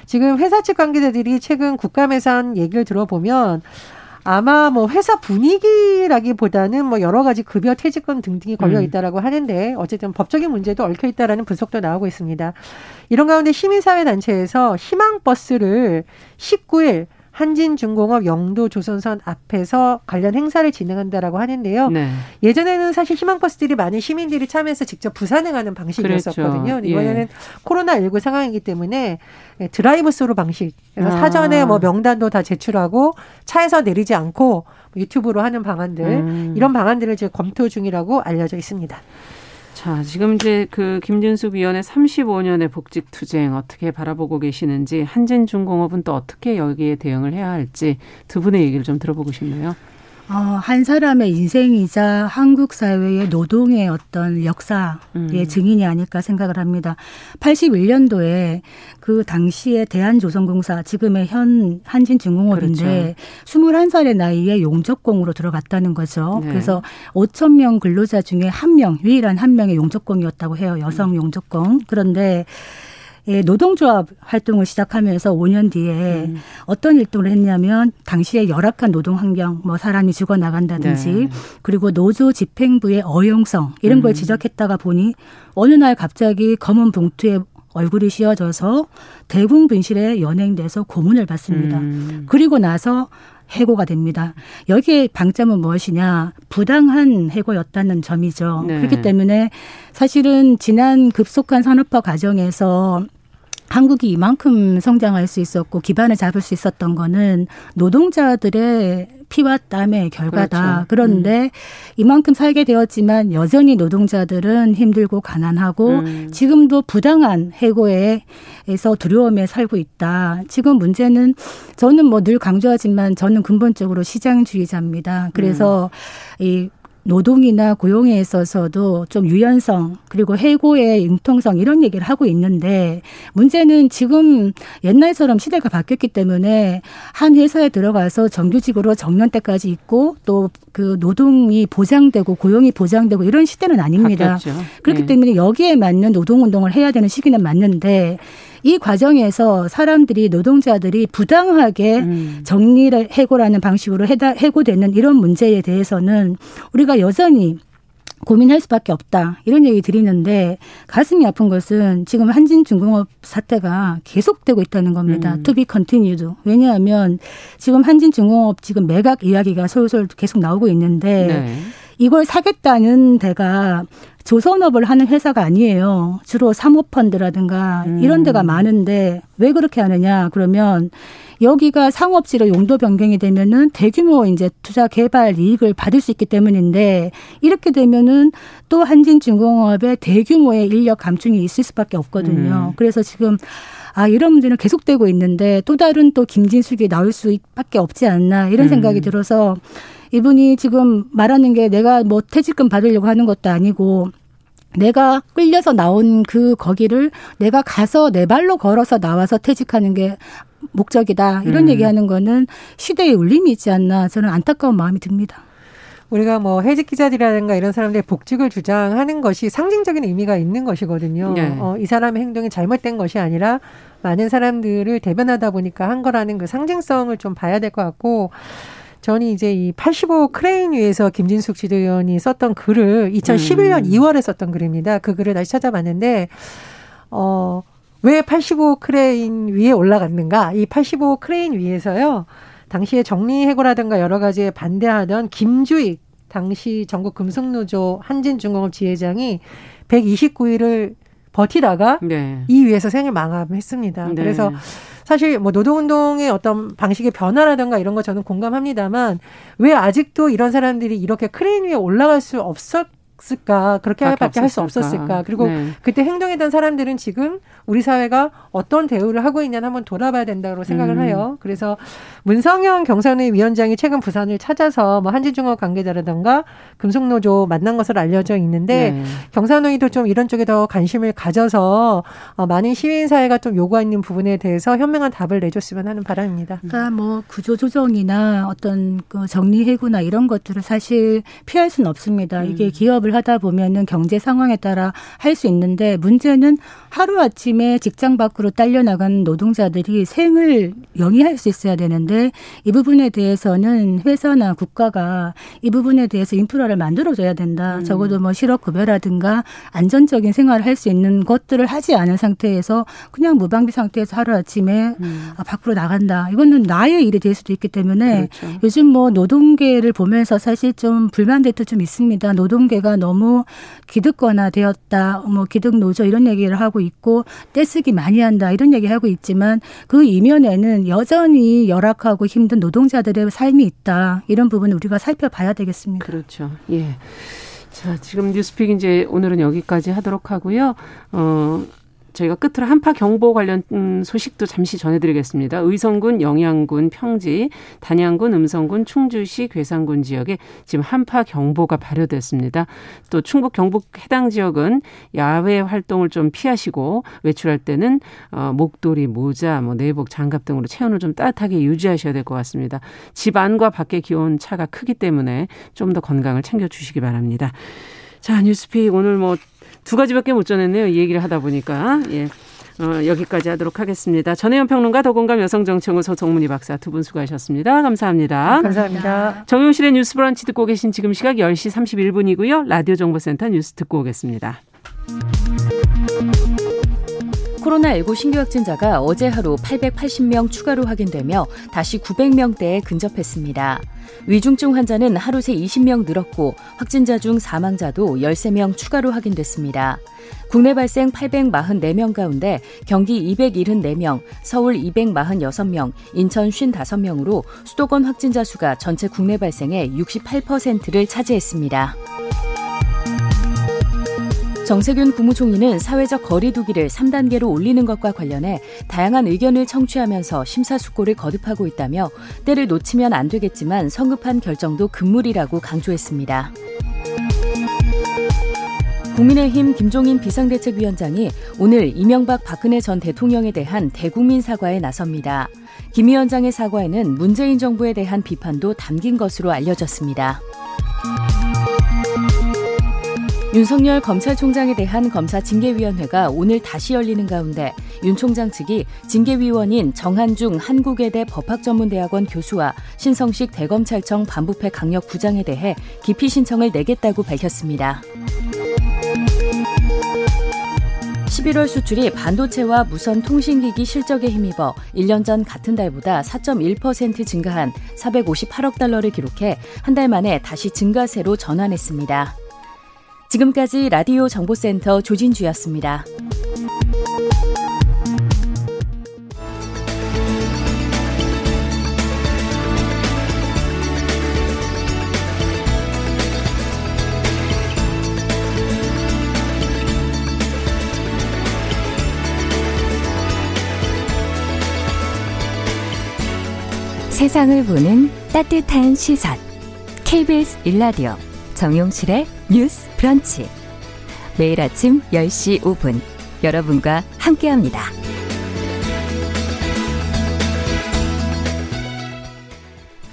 지금 회사 측 관계자들이 최근 국감에서 얘기를 들어보면 아마 뭐 회사 분위기라기보다는 뭐 여러 가지 급여 퇴직금 등등이 걸려 음. 있다라고 음. 하는데 어쨌든 법적인 문제도 얽혀 있다라는 분석도 나오고 있습니다. 이런 가운데 시민사회 단체에서 희망 버스를 19일 한진중공업 영도조선선 앞에서 관련 행사를 진행한다라고 하는데요. 네. 예전에는 사실 희망버스들이 많은 시민들이 참여해서 직접 부산행 하는 방식이었었거든요. 그렇죠. 이번에는 예. 코로나19 상황이기 때문에 드라이브스루 방식. 그래서 아. 사전에 뭐 명단도 다 제출하고 차에서 내리지 않고 유튜브로 하는 방안들 음. 이런 방안들을 지금 검토 중이라고 알려져 있습니다. 자, 지금 이제 그 김진숙 위원의 35년의 복직 투쟁 어떻게 바라보고 계시는지 한진중공업은 또 어떻게 여기에 대응을 해야 할지 두 분의 얘기를 좀 들어보고 싶네요. 어, 한 사람의 인생이자 한국 사회의 노동의 어떤 역사의 음. 증인이 아닐까 생각을 합니다. 81년도에 그 당시에 대한조선공사 지금의 현 한진중공업인데 그렇죠. 21살의 나이에 용접공으로 들어갔다는 거죠. 네. 그래서 5천 명 근로자 중에 한 명, 유일한 한 명의 용접공이었다고 해요. 여성 용접공. 그런데 예, 노동조합 활동을 시작하면서 5년 뒤에 음. 어떤 활동을 했냐면 당시에 열악한 노동 환경, 뭐 사람이 죽어 나간다든지 네. 그리고 노조 집행부의 어용성 이런 음. 걸 지적했다가 보니 어느 날 갑자기 검은 봉투에 얼굴이 씌어져서 대궁 분실에 연행돼서 고문을 받습니다. 음. 그리고 나서 해고가 됩니다. 여기에 방점은 무엇이냐? 부당한 해고였다는 점이죠. 네. 그렇기 때문에 사실은 지난 급속한 산업화 과정에서 한국이 이만큼 성장할 수 있었고 기반을 잡을 수 있었던 거는 노동자들의 피와 땀의 결과다. 그렇죠. 그런데 음. 이만큼 살게 되었지만 여전히 노동자들은 힘들고 가난하고 음. 지금도 부당한 해고에서 두려움에 살고 있다. 지금 문제는 저는 뭐 늘 강조하지만 저는 근본적으로 시장주의자입니다. 그래서 음. 이 노동이나 고용에 있어서도 좀 유연성 그리고 해고의 융통성 이런 얘기를 하고 있는데 문제는 지금 옛날처럼 시대가 바뀌었기 때문에 한 회사에 들어가서 정규직으로 정년 때까지 있고 또 그 노동이 보장되고 고용이 보장되고 이런 시대는 아닙니다. 바뀌었죠. 그렇기 네. 때문에 여기에 맞는 노동 운동을 해야 되는 시기는 맞는데 이 과정에서 사람들이 노동자들이 부당하게 음. 정리를 해고라는 방식으로 해고되는 이런 문제에 대해서는 우리가 여전히 고민할 수밖에 없다. 이런 얘기 드리는데 가슴이 아픈 것은 지금 한진중공업 사태가 계속되고 있다는 겁니다. 음. To be continued. 왜냐하면 지금 한진중공업 지금 매각 이야기가 솔솔 계속 나오고 있는데 네. 이걸 사겠다는 데가 조선업을 하는 회사가 아니에요. 주로 사모펀드라든가 음. 이런 데가 많은데 왜 그렇게 하느냐? 그러면 여기가 상업지로 용도 변경이 되면은 대규모 이제 투자 개발 이익을 받을 수 있기 때문인데 이렇게 되면은 또 한진중공업의 대규모의 인력 감축이 있을 수밖에 없거든요. 음. 그래서 지금 아 이런 문제는 계속되고 있는데 또 다른 또 김진숙이 나올 수밖에 없지 않나 이런 음. 생각이 들어서 이분이 지금 말하는 게 내가 뭐 퇴직금 받으려고 하는 것도 아니고 내가 끌려서 나온 그 거기를 내가 가서 내 발로 걸어서 나와서 퇴직하는 게 목적이다. 이런 음. 얘기하는 거는 시대의 울림이 있지 않나 저는 안타까운 마음이 듭니다. 우리가 뭐 해직 기자들이라든가 이런 사람들의 복직을 주장하는 것이 상징적인 의미가 있는 것이거든요. 네. 어, 이 사람의 행동이 잘못된 것이 아니라 많은 사람들을 대변하다 보니까 한 거라는 그 상징성을 좀 봐야 될 것 같고 저는 이제 이 85 크레인 위에서 김진숙 지도위원이 썼던 글을 2011년 음. 2월에 썼던 글입니다. 그 글을 다시 찾아봤는데 어, 왜 85 크레인 위에 올라갔는가? 이 85 크레인 위에서요. 당시에 정리해고라든가 여러 가지에 반대하던 김주익 당시 전국 금속노조 한진중공업 지회장이 129일을 버티다가 네. 이 위에서 생을 마감했습니다. 네. 그래서 사실 뭐 노동운동의 어떤 방식의 변화라든가 이런 거 저는 공감합니다만 왜 아직도 이런 사람들이 이렇게 크레인 위에 올라갈 수밖에 없었 없을까 그렇게 밖에 할 수 없었을까 그리고 네. 그때 행동했던 사람들은 지금 우리 사회가 어떤 대우를 하고 있냐는 한번 돌아봐야 된다고 생각을 음. 해요. 그래서 문성영 경선의 위원장이 최근 부산을 찾아서 뭐 한진중업 관계자라든가 금속노조 만난 것으로 알려져 있는데 네. 경산호의도 좀 이런 쪽에 더 관심을 가져서 어, 많은 시민 사회가 좀 요구하는 부분에 대해서 현명한 답을 내줬으면 하는 바람입니다. 그러니까 뭐 구조 조정이나 어떤 그 정리 해고나 이런 것들을 사실 피할 수는 없습니다. 이게 음. 기업을 하다 보면은 경제 상황에 따라 할 수 있는데 문제는 하루 아침에 직장 밖으로 딸려나간 노동자들이 생을 영위할 수 있어야 되는데 이 부분에 대해서는 회사나 국가가 이 부분에 대해서 인프라를 만들어줘야 된다. 음. 적어도 뭐 실업급여라든가 안전적인 생활을 할 수 있는 것들을 하지 않은 상태에서 그냥 무방비 상태에서 하루 아침에 음. 아, 밖으로 나간다. 이거는 나의 일이 될 수도 있기 때문에 그렇죠. 요즘 뭐 노동계를 보면서 사실 좀 불만들도 좀 있습니다. 노동계가 너무 기득권화 되었다. 뭐 기득 노조 이런 얘기를 하고 있고 떼쓰기 많이 한다 이런 얘기하고 있지만 그 이면에는 여전히 열악하고 힘든 노동자들의 삶이 있다 이런 부분 우리가 살펴봐야 되겠습니다. 그렇죠. 예. 자, 지금 뉴스픽 이제 오늘은 여기까지 하도록 하고요. 어, 저희가 끝으로 한파 경보 관련 음, 소식도 잠시 전해드리겠습니다. 의성군, 영양군, 평지, 단양군, 음성군, 충주시, 괴산군 지역에 지금 한파 경보가 발효됐습니다. 또 충북 경북 해당 지역은 야외 활동을 좀 피하시고 외출할 때는 어, 목도리, 모자, 뭐 내복, 장갑 등으로 체온을 좀 따뜻하게 유지하셔야 될 것 같습니다. 집 안과 밖의 기온 차가 크기 때문에 좀 더 건강을 챙겨주시기 바랍니다. 자, 뉴스픽 오늘 뭐 두 가지밖에 못 전했네요. 이 얘기를 하다 보니까. 예. 어, 여기까지 하도록 하겠습니다. 전혜연 평론가 더공감 여성정치연구소 정문희 박사 두 분 수고하셨습니다. 감사합니다. 감사합니다. 정용실의 뉴스 브런치 듣고 계신 지금 시각 10시 31분이고요. 라디오 정보센터 뉴스 듣고 오겠습니다. 코로나19 신규 확진자가 어제 하루 880명 추가로 확인되며 다시 900명대에 근접했습니다. 위중증 환자는 하루 새 20명 늘었고 확진자 중 사망자도 13명 추가로 확인됐습니다. 국내 발생 844명 가운데 경기 274명, 서울 246명, 인천 55명으로 수도권 확진자 수가 전체 국내 발생의 68%를 차지했습니다. 정세균 국무총리는 사회적 거리두기를 3단계로 올리는 것과 관련해 다양한 의견을 청취하면서 심사숙고를 거듭하고 있다며 때를 놓치면 안 되겠지만 성급한 결정도 금물이라고 강조했습니다. 국민의힘 김종인 비상대책위원장이 오늘 이명박 박근혜 전 대통령에 대한 대국민 사과에 나섭니다. 김 위원장의 사과에는 문재인 정부에 대한 비판도 담긴 것으로 알려졌습니다. 윤석열 검찰총장에 대한 검사 징계위원회가 오늘 다시 열리는 가운데 윤 총장 측이 징계위원인 정한중 한국외대 법학전문대학원 교수와 신성식 대검찰청 반부패 강력 부장에 대해 기피 신청을 내겠다고 밝혔습니다. 11월 수출이 반도체와 무선 통신기기 실적에 힘입어 1년 전 같은 달보다 4.1% 증가한 458억 달러를 기록해 한 달 만에 다시 증가세로 전환했습니다. 지금까지 라디오 정보센터 조진주였습니다. 세상을 보는 따뜻한 시선 KBS 일라디오 정용실의 뉴스 브런치. 매일 아침 10시 5분 여러분과 함께합니다.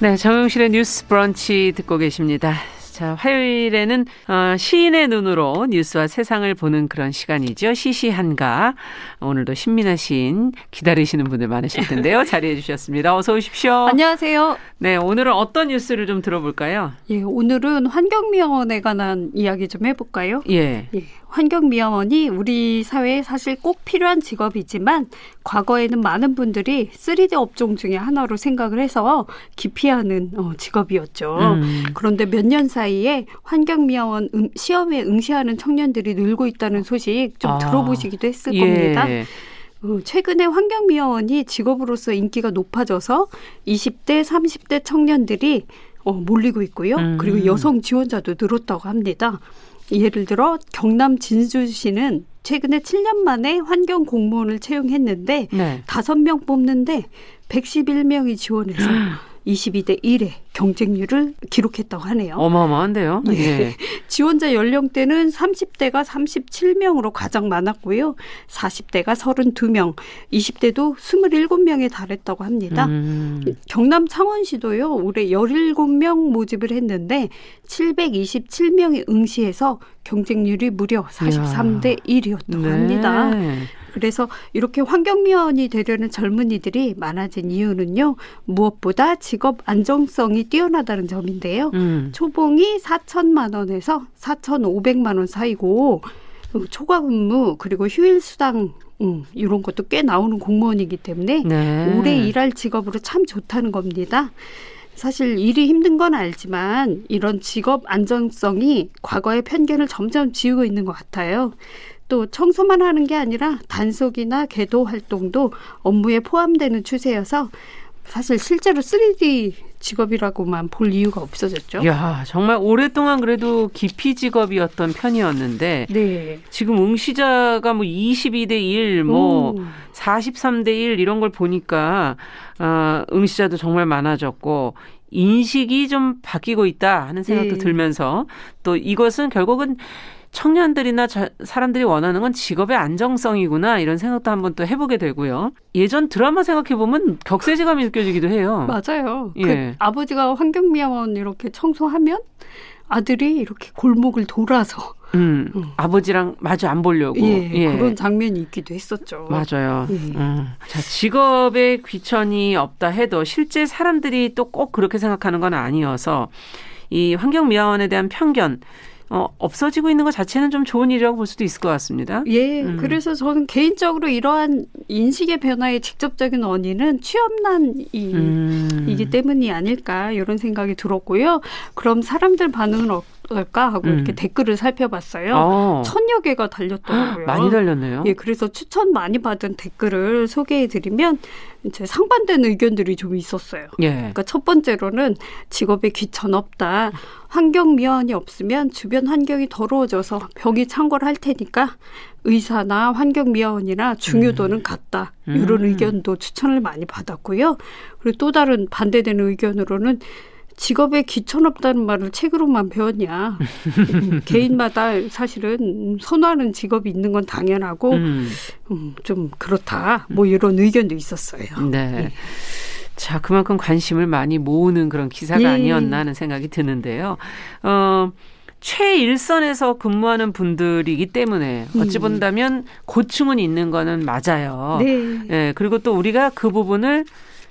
네, 정용실의 뉴스 브런치 듣고 계십니다. 자, 화요일에는 어, 시인의 눈으로 뉴스와 세상을 보는 그런 시간이죠. 시시한가. 오늘도 신민아 시인 기다리시는 분들 많으실 텐데요. 자리해 주셨습니다. 어서 오십시오. 안녕하세요. 네, 오늘은 어떤 뉴스를 좀 들어볼까요? 예, 오늘은 환경미화원에 관한 이야기 좀 해볼까요? 예. 예. 환경미화원이 우리 사회에 사실 꼭 필요한 직업이지만 과거에는 많은 분들이 3D 업종 중에 하나로 생각을 해서 기피하는 어, 직업이었죠. 음. 그런데 몇 년 사이에 환경미화원 음, 시험에 응시하는 청년들이 늘고 있다는 소식 좀 아. 들어보시기도 했을 예. 겁니다. 어, 최근에 환경미화원이 직업으로서 인기가 높아져서 20대, 30대 청년들이 어, 몰리고 있고요. 음. 그리고 여성 지원자도 늘었다고 합니다. 예를 들어 경남 진주시는 최근에 7년 만에 환경 공무원을 채용했는데 네. 5명 뽑는데 111명이 지원해서 22대 1의 경쟁률을 기록했다고 하네요. 어마어마한데요. 네. 네. 지원자 연령대는 30대가 37명으로 가장 많았고요. 40대가 32명, 20대도 27명에 달했다고 합니다. 음. 경남 창원시도요. 올해 17명 모집을 했는데 727명이 응시해서 경쟁률이 무려 43대 1이었다고 네. 합니다. 그래서 이렇게 환경미화원이 되려는 젊은이들이 많아진 이유는요. 무엇보다 직업 안정성이 뛰어나다는 점인데요. 음. 초봉이 4천만 원에서 4,500만 원 사이고 초과 근무 그리고 휴일 수당 음, 이런 것도 꽤 나오는 공무원이기 때문에 네. 오래 일할 직업으로 참 좋다는 겁니다. 사실 일이 힘든 건 알지만 이런 직업 안정성이 과거의 편견을 점점 지우고 있는 것 같아요. 또 청소만 하는 게 아니라 단속이나 계도 활동도 업무에 포함되는 추세여서 사실 실제로 3D 직업이라고만 볼 이유가 없어졌죠. 야, 정말 오랫동안 그래도 기피 직업이었던 편이었는데 네. 지금 응시자가 뭐 22대 1, 뭐 오. 43대 1 이런 걸 보니까 어, 응시자도 정말 많아졌고 인식이 좀 바뀌고 있다 하는 생각도 네. 들면서 또 이것은 결국은 청년들이나 자, 사람들이 원하는 건 직업의 안정성이구나 이런 생각도 한번 또 해보게 되고요. 예전 드라마 생각해 보면 격세지감이 느껴지기도 해요. 맞아요. 예. 그 아버지가 환경미화원 이렇게 청소하면 아들이 이렇게 골목을 돌아서 음, 음. 아버지랑 마주 안 보려고 예, 예. 그런 장면이 있기도 했었죠. 맞아요. 예. 음. 자 직업에 귀천이 없다 해도 실제 사람들이 또 꼭 그렇게 생각하는 건 아니어서 이 환경미화원에 대한 편견 어, 없어지고 있는 것 자체는 좀 좋은 일이라고 볼 수도 있을 것 같습니다. 예. 음. 그래서 저는 개인적으로 이러한 인식의 변화의 직접적인 원인은 취업난이 음. 이기 때문이 아닐까 이런 생각이 들었고요. 그럼 사람들 반응은 어, 어떨까 하고 음. 이렇게 댓글을 살펴봤어요. 어. 천여 개가 달렸더라고요. 많이 달렸네요. 예, 그래서 추천 많이 받은 댓글을 소개해드리면 이제 상반된 의견들이 좀 있었어요. 예. 그러니까 첫 번째로는 직업에 귀천 없다. 환경 미화원이 없으면 주변 환경이 더러워져서 병이 창궐할 테니까 의사나 환경 미화원이나 중요도는 음. 같다. 이런 음. 의견도 추천을 많이 받았고요. 그리고 또 다른 반대되는 의견으로는 직업에 귀천 없다는 말을 책으로만 배웠냐. 개인마다 사실은 선호하는 직업이 있는 건 당연하고 음. 음, 좀 그렇다. 뭐 이런 의견도 있었어요. 네. 네. 자, 그만큼 관심을 많이 모으는 그런 기사가 예. 아니었나 하는 생각이 드는데요. 어, 최일선에서 근무하는 분들이기 때문에 어찌 음. 본다면 고충은 있는 거는 맞아요. 네. 예, 그리고 또 우리가 그 부분을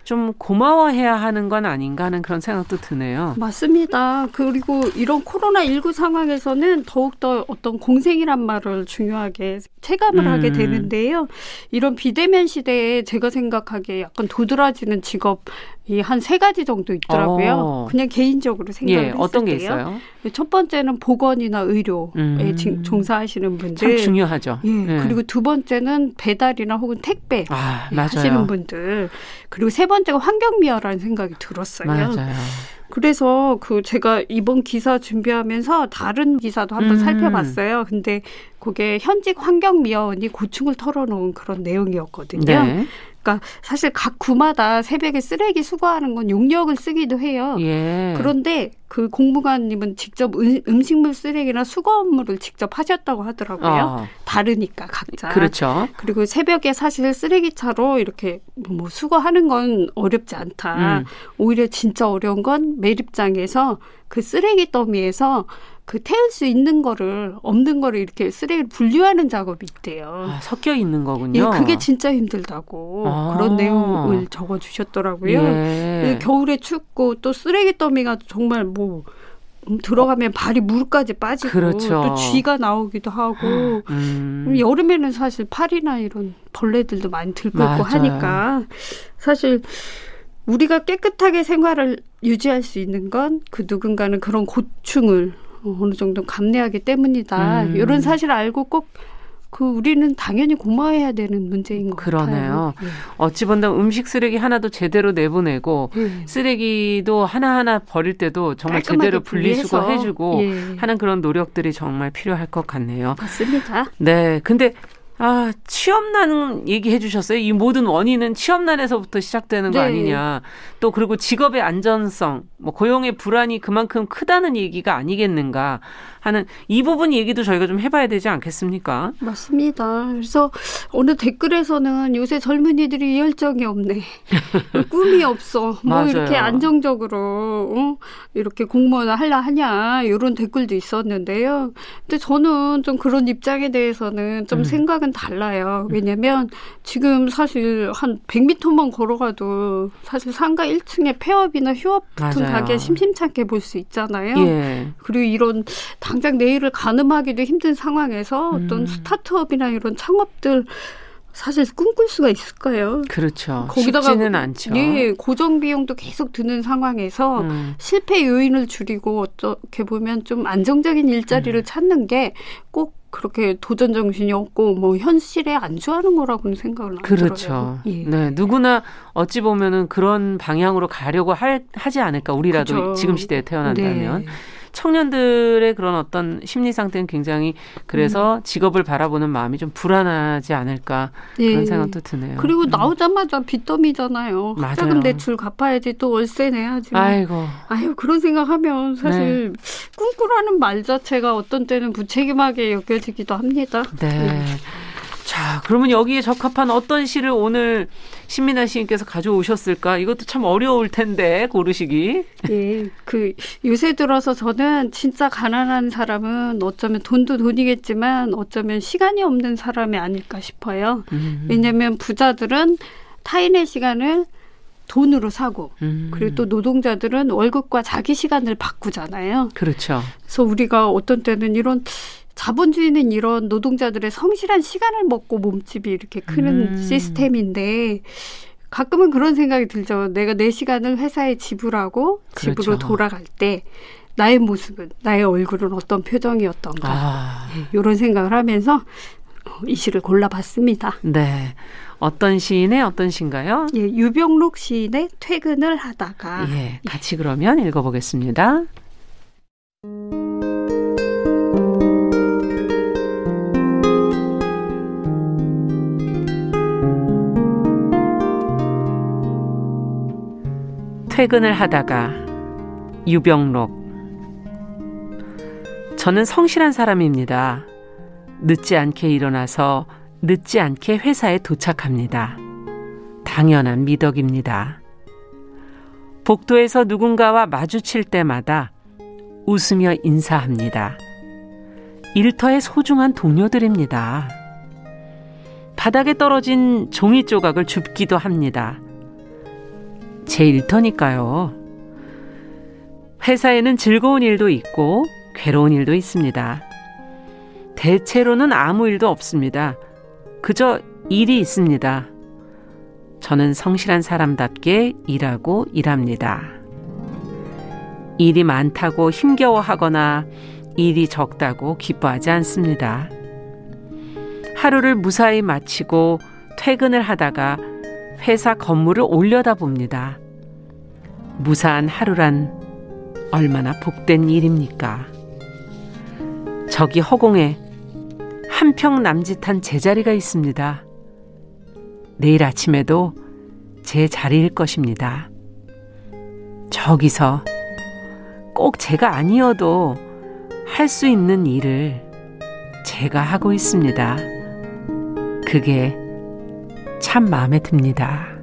좀 고마워해야 하는 건 아닌가 하는 그런 생각도 드네요. 맞습니다. 그리고 이런 코로나19 상황에서는 더욱더 어떤 공생이란 말을 중요하게 체감을 음. 하게 되는데요. 이런 비대면 시대에 제가 생각하기에 약간 도드라지는 직업 이 한 세 가지 정도 있더라고요. 어. 그냥 개인적으로 생각을 예, 했을 어떤 게 때요. 있어요? 첫 번째는 보건이나 의료에 음. 종사하시는 분들 참 중요하죠. 예, 예. 그리고 두 번째는 배달이나 혹은 택배 아, 하시는 분들 그리고 세 번째가 환경미화라는 생각이 들었어요. 맞아요. 그래서 그 제가 이번 기사 준비하면서 다른 기사도 한번 음. 살펴봤어요. 근데 그게 현직 환경미화원이 고충을 털어놓은 그런 내용이었거든요. 네. 그러니까 사실 각 구마다 새벽에 쓰레기 수거하는 건 용역을 쓰기도 해요. 예. 그런데 그 공무관님은 직접 음, 식물 쓰레기나 수거 업무를 직접 하셨다고 하더라고요. 어. 다르니까 각자. 그렇죠. 그리고 새벽에 사실 쓰레기차로 이렇게 뭐 수거하는 건 어렵지 않다. 음. 오히려 진짜 어려운 건 매립장에서 그 쓰레기 더미에서 그 태울 수 있는 거를 없는 거를 이렇게 쓰레기를 분류하는 작업이 있대요. 아, 섞여 있는 거군요. 예, 그게 진짜 힘들다고 아. 그런 내용을 적어 주셨더라고요. 예. 겨울에 춥고 또 쓰레기 더미가 정말 뭐 음, 들어가면 발이 물까지 빠지고 그렇죠. 또 쥐가 나오기도 하고 음. 여름에는 사실 파리나 이런 벌레들도 많이 들끓고 하니까 사실 우리가 깨끗하게 생활을 유지할 수 있는 건 그 누군가는 그런 고충을 어느 정도 감내하기 때문이다. 음. 이런 사실 알고 꼭 그 우리는 당연히 고마워해야 되는 문제인 것 그러네요. 같아요. 네. 어찌 본다면 음식 쓰레기 하나도 제대로 내보내고 네. 쓰레기도 하나하나 버릴 때도 정말 제대로 분리수거해주고 예. 하는 그런 노력들이 정말 필요할 것 같네요. 맞습니다. 네. 근데 아, 취업난 얘기해 주셨어요. 이 모든 원인은 취업난에서부터 시작되는 거 네. 아니냐. 또 그리고 직업의 안전성, 뭐 고용의 불안이 그만큼 크다는 얘기가 아니겠는가 하는 이 부분 얘기도 저희가 좀 해봐야 되지 않겠습니까? 맞습니다. 그래서 어느 댓글에서는 요새 젊은이들이 열정이 없네. 꿈이 없어. 뭐 이렇게 안정적으로 어? 이렇게 공무원 하려 하냐 이런 댓글도 있었는데요. 근데 저는 좀 그런 입장에 대해서는 좀 음. 생각은 달라요. 왜냐면 지금 사실 한 100m만 걸어가도 사실 상가 1층에 폐업이나 휴업 같은 맞아요. 가게 심심찮게 볼 수 있잖아요. 예. 그리고 이런 당장 내일을 가늠하기도 힘든 상황에서 어떤 음. 스타트업이나 이런 창업들 사실 꿈꿀 수가 있을까요? 그렇죠. 거기다가 쉽지는 않죠. 예, 고정 비용도 계속 드는 상황에서 음. 실패 요인을 줄이고 어떻게 보면 좀 안정적인 일자리를 음. 찾는 게 꼭 그렇게 도전 정신이 없고 뭐 현실에 안주하는 거라고는 생각을 그렇죠. 예. 네, 누구나 어찌 보면은 그런 방향으로 가려고 할, 하지 않을까 우리라도 그렇죠. 지금 시대에 태어난다면. 네. 청년들의 그런 어떤 심리 상태는 굉장히 그래서 음. 직업을 바라보는 마음이 좀 불안하지 않을까 네. 그런 생각도 드네요. 그리고 음. 나오자마자 빚더미잖아요. 맞아요. 학자금 대출 갚아야지 또 월세 내야지. 아이고. 아유 그런 생각하면 사실 네. 꿈꾸라는 말 자체가 어떤 때는 무책임하게 여겨지기도 합니다. 네. 네. 자, 그러면 여기에 적합한 어떤 시를 오늘 신민아 시인께서 가져오셨을까? 이것도 참 어려울 텐데 고르시기. 예, 그 요새 들어서 저는 진짜 가난한 사람은 어쩌면 돈도 돈이겠지만 어쩌면 시간이 없는 사람이 아닐까 싶어요. 음. 왜냐하면 부자들은 타인의 시간을 돈으로 사고 음. 그리고 또 노동자들은 월급과 자기 시간을 바꾸잖아요. 그렇죠. 그래서 우리가 어떤 때는 이런 자본주의는 이런 노동자들의 성실한 시간을 먹고 몸집이 이렇게 크는 음. 시스템인데 가끔은 그런 생각이 들죠. 내가 내 시간을 회사에 지불하고 그렇죠. 집으로 돌아갈 때 나의 모습은 나의 얼굴은 어떤 표정이었던가 아. 네, 이런 생각을 하면서 이 시를 골라봤습니다. 네. 어떤 시인의 어떤 시인가요? 예, 유병록 시인의 퇴근을 하다가 예, 같이 그러면 읽어보겠습니다. 퇴근을 하다가 유병록 저는 성실한 사람입니다. 늦지 않게 일어나서 늦지 않게 회사에 도착합니다. 당연한 미덕입니다. 복도에서 누군가와 마주칠 때마다 웃으며 인사합니다. 일터의 소중한 동료들입니다. 바닥에 떨어진 종이 조각을 줍기도 합니다. 제 일터니까요. 회사에는 즐거운 일도 있고 괴로운 일도 있습니다. 대체로는 아무 일도 없습니다. 그저 일이 있습니다. 저는 성실한 사람답게 일하고 일합니다. 일이 많다고 힘겨워하거나 일이 적다고 기뻐하지 않습니다. 하루를 무사히 마치고 퇴근을 하다가 회사 건물을 올려다 봅니다. 무사한 하루란 얼마나 복된 일입니까? 저기 허공에 한 평 남짓한 제자리가 있습니다. 내일 아침에도 제 자리일 것입니다. 저기서 꼭 제가 아니어도 할 수 있는 일을 제가 하고 있습니다. 그게 참 마음에 듭니다.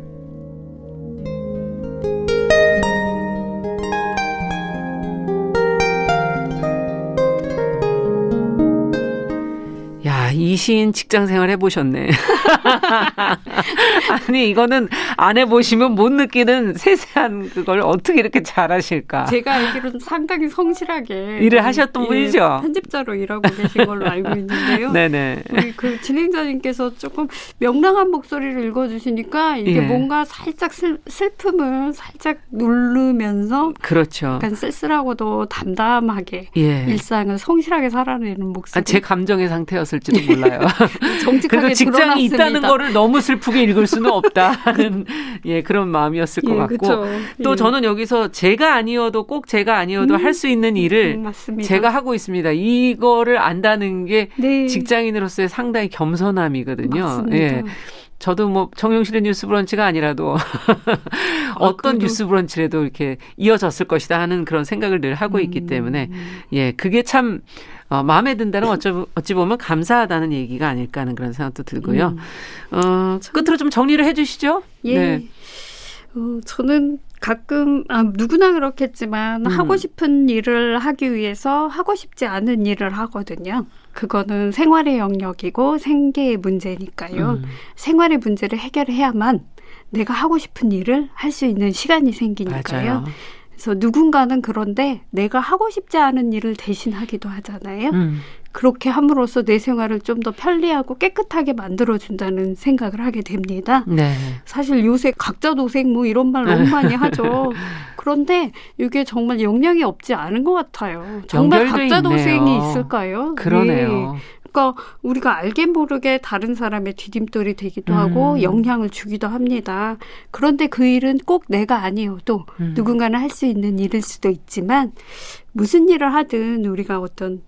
이 시인 직장 생활 해보셨네. 아니, 이거는 안 해보시면 못 느끼는 세세한 그걸 어떻게 이렇게 잘하실까. 제가 알기로는 상당히 성실하게 일을 하셨던 예, 분이죠. 편집자로 일하고 계신 걸로 알고 있는데요. 네네. 우리 그 진행자님께서 조금 명랑한 목소리를 읽어주시니까 이게 예. 뭔가 살짝 슬, 슬픔을 살짝 누르면서 그렇죠. 약간 쓸쓸하고도 담담하게 예. 일상을 성실하게 살아내는 목소리. 아, 제 감정의 상태였을지도 몰라요. 그래도 직장이 드러났습니다. 있다는 거를 너무 슬프게 읽을 수는 없다는 예 그런 마음이었을 것 예, 같고 그쵸. 또 예. 저는 여기서 제가 아니어도 꼭 제가 아니어도 음, 할수 있는 일을 음, 제가 하고 있습니다. 이거를 안다는 게 네. 직장인으로서의 상당히 겸손함이거든요. 맞습니다. 예. 저도 뭐 정용실의 뉴스 브런치가 아니라도 어떤 아, 뉴스 브런치라도 이렇게 이어졌을 것이다 하는 그런 생각을 늘 하고 있기 음. 때문에 예 그게 참 어, 마음에 든다는 어찌, 어찌 보면 감사하다는 얘기가 아닐까 하는 그런 생각도 들고요. 음. 어, 끝으로 좀 정리를 해 주시죠. 예. 네. 어, 저는 가끔 아, 누구나 그렇겠지만 음. 하고 싶은 일을 하기 위해서 하고 싶지 않은 일을 하거든요. 그거는 생활의 영역이고 생계의 문제니까요. 음. 생활의 문제를 해결해야만 내가 하고 싶은 일을 할 수 있는 시간이 생기니까요. 맞아요. 그래서 누군가는 그런데 내가 하고 싶지 않은 일을 대신하기도 하잖아요. 음. 그렇게 함으로써 내 생활을 좀 더 편리하고 깨끗하게 만들어준다는 생각을 하게 됩니다. 네. 사실 요새 각자 도생 뭐 이런 말 너무 많이 하죠. 그런데 이게 정말 영향이 없지 않은 것 같아요. 정말 각자 도생이 있을까요? 그러네요. 네. 그러니까 우리가 알게 모르게 다른 사람의 디딤돌이 되기도 음. 하고 영향을 주기도 합니다. 그런데 그 일은 꼭 내가 아니어도 음. 누군가는 할 수 있는 일일 수도 있지만 무슨 일을 하든 우리가 어떤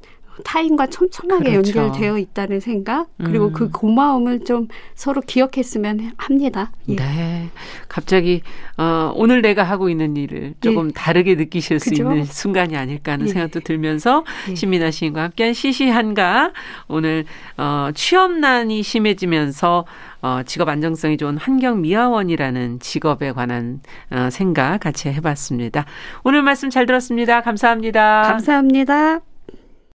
타인과 촘촘하게 그렇죠. 연결되어 있다는 생각 그리고 그 음. 그 고마움을 좀 서로 기억했으면 합니다. 예. 네, 갑자기 어, 오늘 내가 하고 있는 일을 조금 예. 다르게 느끼실 그죠? 수 있는 순간이 아닐까 하는 예. 생각도 들면서 예. 신민아 시인과 함께한 시시한가 오늘 어, 취업난이 심해지면서 어, 직업 안정성이 좋은 환경미화원이라는 직업에 관한 어, 생각 같이 해봤습니다. 오늘 말씀 잘 들었습니다. 감사합니다. 감사합니다.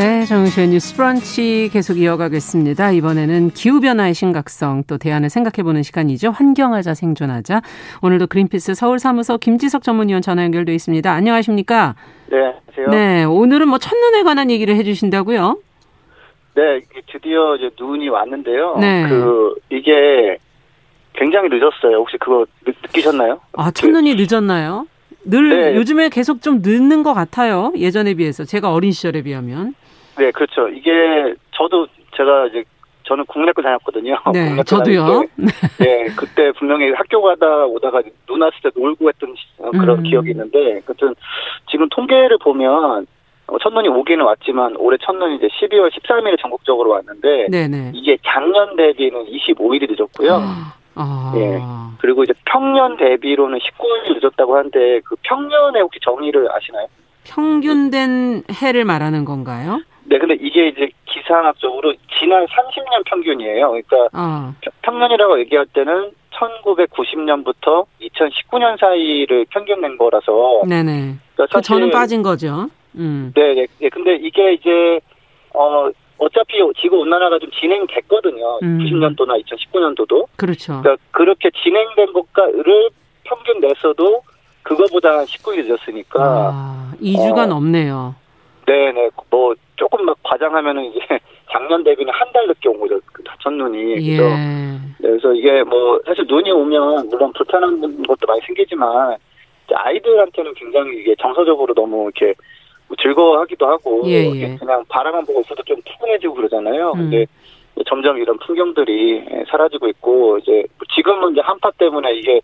네, 정유실의 뉴스 브런치 계속 이어가겠습니다. 이번에는 기후변화의 심각성 또 대안을 생각해보는 시간이죠. 환경하자 생존하자. 오늘도 그린피스 서울사무소 김지석 전문위원 전화 연결돼 있습니다. 안녕하십니까? 네, 안녕하세요. 네, 오늘은 뭐 첫눈에 관한 얘기를 해주신다고요? 네, 드디어 이제 눈이 왔는데요. 네. 그 이게 굉장히 늦었어요. 혹시 그거 느, 끼셨나요 아, 첫눈이 그, 늦었나요? 늘 네. 요즘에 계속 좀 늦는 것 같아요. 예전에 비해서 제가 어린 시절에 비하면. 네, 그렇죠. 이게 저도 제가 이제 저는 국내학교 다녔거든요. 네, 저도요. 네, 그때 분명히 학교 가다 오다가 눈 왔을 때 놀고 했던 그런 음. 기억이 있는데, 하여튼 지금 통계를 보면 어, 첫눈이 오기는 왔지만 올해 첫눈이 이제 12월 13일에 전국적으로 왔는데 네네. 이게 작년 대비는 25일이 늦었고요. 아. 아. 예. 그리고 이제 평년 대비로는 19일 늦었다고 하는데 그 평년에 혹시 정의를 아시나요? 평균된 해를 말하는 건가요? 네, 근데 이게 이제 기상학적으로 지난 30년 평균이에요. 그러니까 어. 평년이라고 얘기할 때는 1990년부터 2019년 사이를 평균 낸 거라서. 네네. 그러니까 그 저는 빠진 거죠. 음. 네, 네, 네. 근데 이게 이제 어 어차피 지구 온난화가 좀 진행됐거든요. 음. 90년도나 2019년도도. 그렇죠. 그러니까 그렇게 진행된 것과를 평균 냈어도 그거보다 19일 늦었으니까. 아, 2주가 어, 넘네요. 네네. 뭐 조금 막 과장하면은 이제 작년 대비는 한 달 늦게 온 거죠. 그 첫눈이. 예. 그래서, 그래서 이게 뭐 사실 눈이 오면 물론 불편한 것도 많이 생기지만 아이들한테는 굉장히 이게 정서적으로 너무 이렇게 즐거워하기도 하고 예, 예. 그냥 바라만 보고 있어도 좀 푸근해지고 그러잖아요. 음. 근데 점점 이런 풍경들이 사라지고 있고 이제 지금은 이제 한파 때문에 이게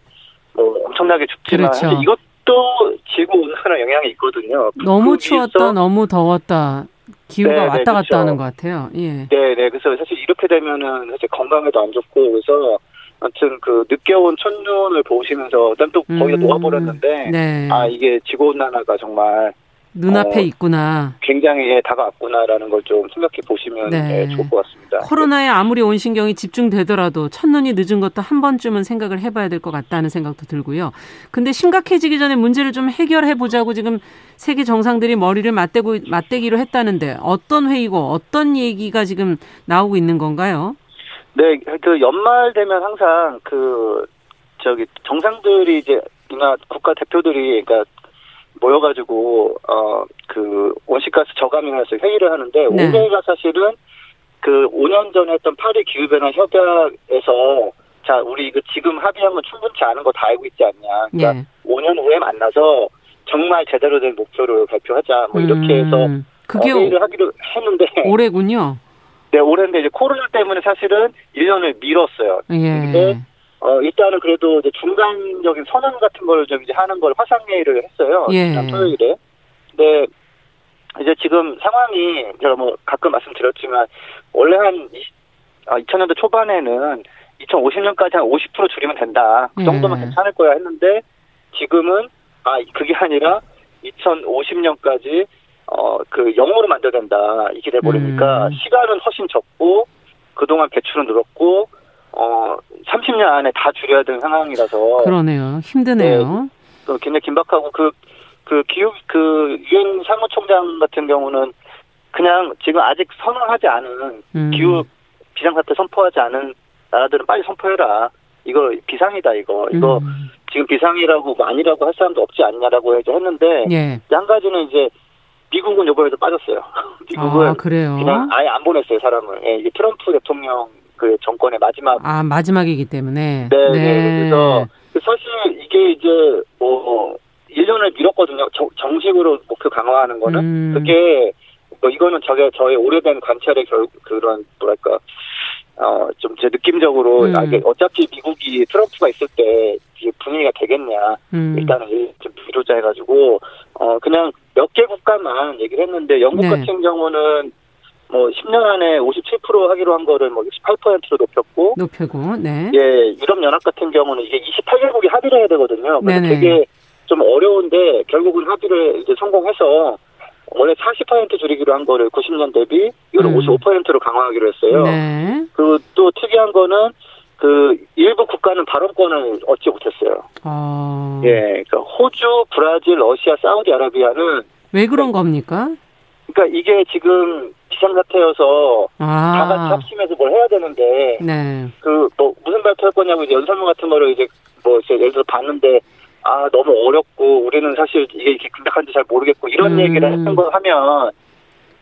뭐 엄청나게 춥지만 그렇죠. 이것도 지구 온난화 영향이 있거든요. 너무 추웠다, 너무 더웠다. 기후가 네, 네 왔다 네, 갔다 그렇죠. 하는 것 같아요. 예. 네, 네. 그래서 사실 이렇게 되면은 사실 건강에도 안 좋고 그래서 아무튼 그 늦게 온 첫눈을 보시면서 일단 또 거의 다 음, 녹아버렸는데 네. 아 이게 지구 온난화가 정말 눈앞에 어, 있구나. 굉장히 예, 다가왔구나라는 걸 좀 생각해 보시면 네. 예, 좋을 것 같습니다. 코로나에 아무리 온 신경이 집중되더라도 첫눈이 늦은 것도 한 번쯤은 생각을 해봐야 될 것 같다는 생각도 들고요. 근데 심각해지기 전에 문제를 좀 해결해 보자고 지금 세계 정상들이 머리를 맞대고 맞대기로 했다는데 어떤 회의고 어떤 얘기가 지금 나오고 있는 건가요? 네, 그 연말 되면 항상 그 저기 정상들이 이제 국가 대표들이 그러니까 모여가지고 어 그 온실가스 저감이라서 회의를 하는데 네. 올해가 사실은 그 5년 전에 했던 파리 기후변화 협약에서 자 우리 그 지금 합의하면 충분치 않은 거 다 알고 있지 않냐. 그러니까 네. 5년 후에 만나서 정말 제대로 된 목표를 발표하자. 뭐 이렇게 해서 음, 그게 어, 회의를 하기로 했는데 올해군요. 네, 올해인데 이제 코로나 때문에 사실은 1년을 미뤘어요. 예. 근데 어, 일단은 그래도 이제 중간적인 선언 같은 걸 좀 이제 하는 걸 화상회의를 했어요. 예. 지난 토요일에. 근데 이제 지금 상황이 제가 뭐 가끔 말씀드렸지만 원래 한 20, 아, 2000년대 초반에는 2050년까지 한 50% 줄이면 된다. 그 정도면 예. 괜찮을 거야 했는데 지금은 아 그게 아니라 2050년까지 어그 영어로 만들어야 된다 이렇게 돼 버리니까 음. 시간은 훨씬 적고 그동안 배출은 늘었고 어 30년 안에 다 줄여야 되는 상황이라서 그러네요. 힘드네요. 네, 그 굉장히 긴박하고 그, 그 기후, 그 유엔 사무총장 같은 경우는 그냥 지금 아직 선언하지 않은 음. 기후 비상사태 선포하지 않은 나라들은 빨리 선포해라. 이거 비상이다 이거 이거 음. 지금 비상이라고 뭐 아니라고 할 사람도 없지 않냐라고 이제 했는데 예. 한 가지는 이제 미국은 요번에도 빠졌어요. 미국은 아, 그래요? 그냥 아예 안 보냈어요 사람을. 예, 이게 트럼프 대통령 그 정권의 마지막 아 마지막이기 때문에 네, 네. 네. 그래서 사실 이게 이제 뭐 1년을 미뤘거든요. 정, 정식으로 목표 강화하는 거는 음. 그게 뭐 이거는 저게 저의 오래된 관찰의 결 그런 뭐랄까 어, 좀 제 느낌적으로, 음. 아, 이게 어차피 미국이 트럼프가 있을 때 분위기가 되겠냐. 음. 일단은 좀 비로자 해가지고, 어, 그냥 몇 개 국가만 얘기를 했는데, 영국 네. 같은 경우는 뭐 10년 안에 57% 하기로 한 거를 뭐 18%로 높였고, 높이고, 네. 예, 유럽 연합 같은 경우는 이게 28개국이 합의를 해야 되거든요. 그래서 되게 좀 어려운데, 결국은 합의를 이제 성공해서, 원래 40% 줄이기로 한 거를 90년 대비 이거를 음. 55%로 강화하기로 했어요. 네. 그리고 또 특이한 거는 그 일부 국가는 발언권을 얻지 못했어요. 아. 예, 그러니까 호주, 브라질, 러시아, 사우디아라비아는 왜 그런 겁니까? 그러니까 이게 지금 비상사태여서 아. 다 같이 합심해서 뭘 해야 되는데 네. 그뭐 무슨 발표할 거냐고 이제 연설문 같은 거를 이제 뭐 이제 예를 들어 봤는데 아 너무 어렵고 우리는 사실 이게 이렇게 긴박한지 잘 모르겠고 이런 음. 얘기를 했던 거 하면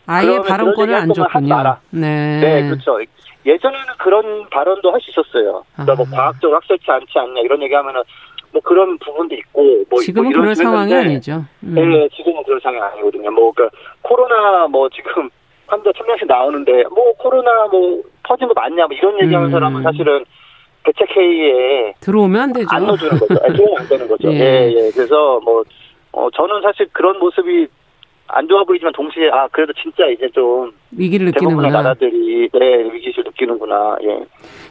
아예 발언권을 안 줬군요. 네. 네, 그렇죠. 예전에는 그런 발언도 할 수 있었어요. 그러니까 뭐 아. 과학적으로 확실치 않지 않냐 이런 얘기하면은 뭐 그런 부분도 있고 뭐, 뭐 지금은 뭐 그럴 상황이 아니죠. 음. 네, 지금은 그런 상황이 아니거든요. 뭐 그러니까 코로나 뭐 지금 환자 천 명씩 나오는데 뭐 코로나 뭐 퍼진 거 맞냐 뭐 이런 얘기하는 음. 사람은 사실은 대책 회의에 들어오면 안 되죠. 안 넣어주는 거죠. 아, 들어오면 안 되는 거죠. 예. 예, 예. 그래서 뭐 어, 저는 사실 그런 모습이 안 좋아 보이지만 동시에 아 그래도 진짜 이제 좀 위기를 느끼는구나. 나라들이 네 위기를 느끼는구나. 예.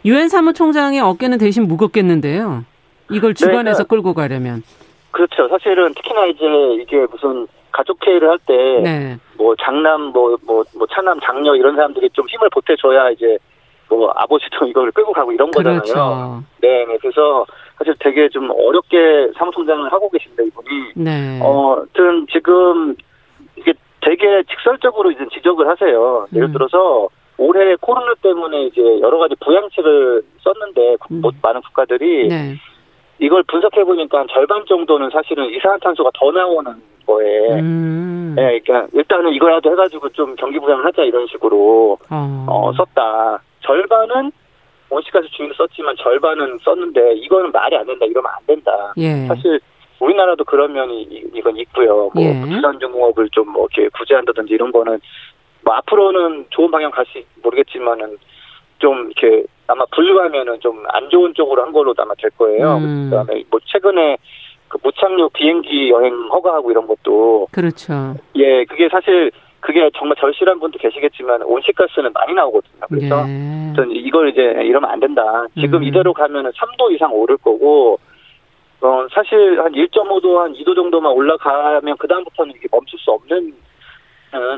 유엔 사무총장의 어깨는 대신 무겁겠는데요. 이걸 네, 주관해서 네, 끌고 가려면. 그렇죠. 사실은 특히나 이제 이게 무슨 가족 회의를 할 때뭐 네. 뭐 장남 뭐뭐뭐 뭐, 뭐 차남 장녀 이런 사람들이 좀 힘을 보태줘야 이제 뭐 아버지도 이걸 끌고 가고 이런 거잖아요. 그렇죠. 네, 네, 그래서 사실 되게 좀 어렵게 사무총장을 하고 계신데 이분이 네. 어, 하여튼 지금 이게 되게 직설적으로 이제 지적을 하세요. 예를 음. 들어서 올해 코로나 때문에 이제 여러 가지 부양책을 썼는데 음. 많은 국가들이 네. 이걸 분석해 보니까 절반 정도는 사실은 이산화탄소가 더 나오는 거에, 음. 네, 그러니까 일단은 이거라도 해가지고 좀 경기 부양을 하자 이런 식으로 어, 어 썼다. 절반은 원시가스 주인을 썼지만 절반은 썼는데 이거는 말이 안 된다 이러면 안 된다. 예. 사실 우리나라도 그런 면이 이건 있고요. 뭐 예. 부산중공업을 좀 뭐 이렇게 구제한다든지 이런 거는 뭐 앞으로는 좋은 방향 갈지 모르겠지만은 좀 이렇게 아마 분류하면은 좀 안 좋은 쪽으로 한 걸로 아마 될 거예요. 음. 그다음에 뭐 최근에 그 무착륙 비행기 여행 허가하고 이런 것도 그렇죠. 예, 그게 사실 그게 정말 절실한 분도 계시겠지만 온실가스는 많이 나오거든요. 그래서 예. 이걸 이제 이러면 안 된다. 지금 음. 이대로 가면은 3도 이상 오를 거고 어 사실 한 1.5도 한 2도 정도만 올라가면 그 다음부터는 이게 멈출 수 없는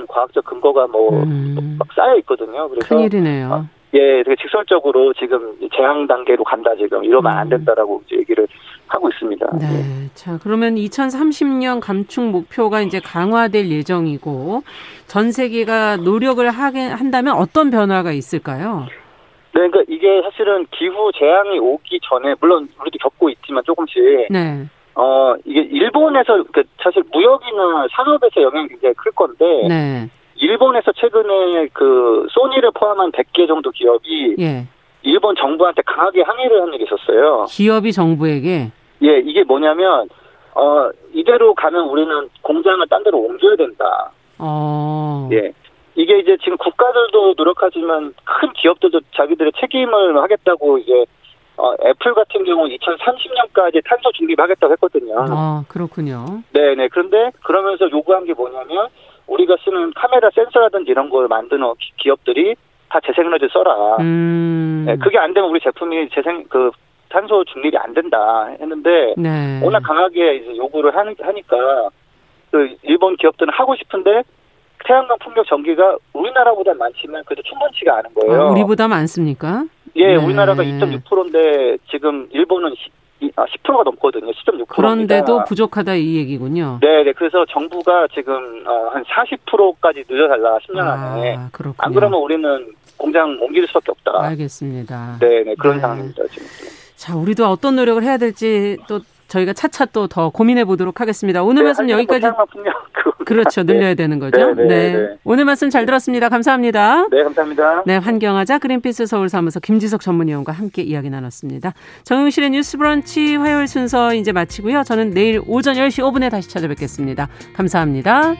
과학적 근거가 뭐막 음. 쌓여 있거든요. 그래서 큰일이네요. 어, 예, 되게 직설적으로 지금 재앙 단계로 간다 지금 이러면 음. 안 된다라고 얘기를 하고 있습니다. 네. 네. 자, 그러면 2030년 감축 목표가 이제 강화될 예정이고 전 세계가 노력을 하게 한다면 어떤 변화가 있을까요? 네, 그러니까 이게 사실은 기후 재앙이 오기 전에 물론 우리도 겪고 있지만 조금씩 네. 어 이게 일본에서 그 사실 무역이나 산업에서 영향이 굉장히 클 건데 네. 일본에서 최근에 그 소니를 포함한 100개 정도 기업이 예. 일본 정부한테 강하게 항의를 한 일이 있었어요. 기업이 정부에게? 예, 이게 뭐냐면 어 이대로 가면 우리는 공장을 딴 데로 옮겨야 된다. 어. 예. 이게 이제 지금 국가들도 노력하지만 큰 기업들도 자기들의 책임을 하겠다고 이제 어, 애플 같은 경우 2030년까지 탄소 중립 하겠다고 했거든요. 아, 그렇군요. 네네. 그런데 그러면서 요구한 게 뭐냐면 우리가 쓰는 카메라 센서라든지 이런 걸 만드는 기업들이 다 재생에너지 써라. 음. 네, 그게 안 되면 우리 제품이 재생 그 탄소 중립이 안 된다 했는데 네. 워낙 강하게 이제 요구를 하니까 그 일본 기업들은 하고 싶은데 태양광 풍력 전기가 우리나라보다 많지만 그래도 충분치가 않은 거예요. 아, 우리보다 많습니다. 예, 네. 우리나라가 2.6%인데 지금 일본은 10%가 아, 넘거든요. 10.6%. 그런데도 부족하다 이 얘기군요. 네, 네. 그래서 정부가 지금 어, 한 40%까지 늘려달라 10년 아, 안에. 그렇군요. 안 그러면 우리는 공장 옮길 수밖에 없다. 알겠습니다. 네, 네. 그런 네. 상황입니다, 지금. 자, 우리도 어떤 노력을 해야 될지 또 저희가 차차 또 더 고민해 보도록 하겠습니다. 오늘 네, 말씀 여기까지. 그 그렇죠. 늘려야 네. 되는 거죠. 네, 네, 네, 네. 오늘 말씀 잘 들었습니다. 감사합니다. 네, 감사합니다. 네, 환경하자 그린피스 서울사무소 김지석 전문위원과 함께 이야기 나눴습니다. 정용실의 뉴스 브런치 화요일 순서 이제 마치고요. 저는 내일 오전 10시 5분에 다시 찾아뵙겠습니다. 감사합니다.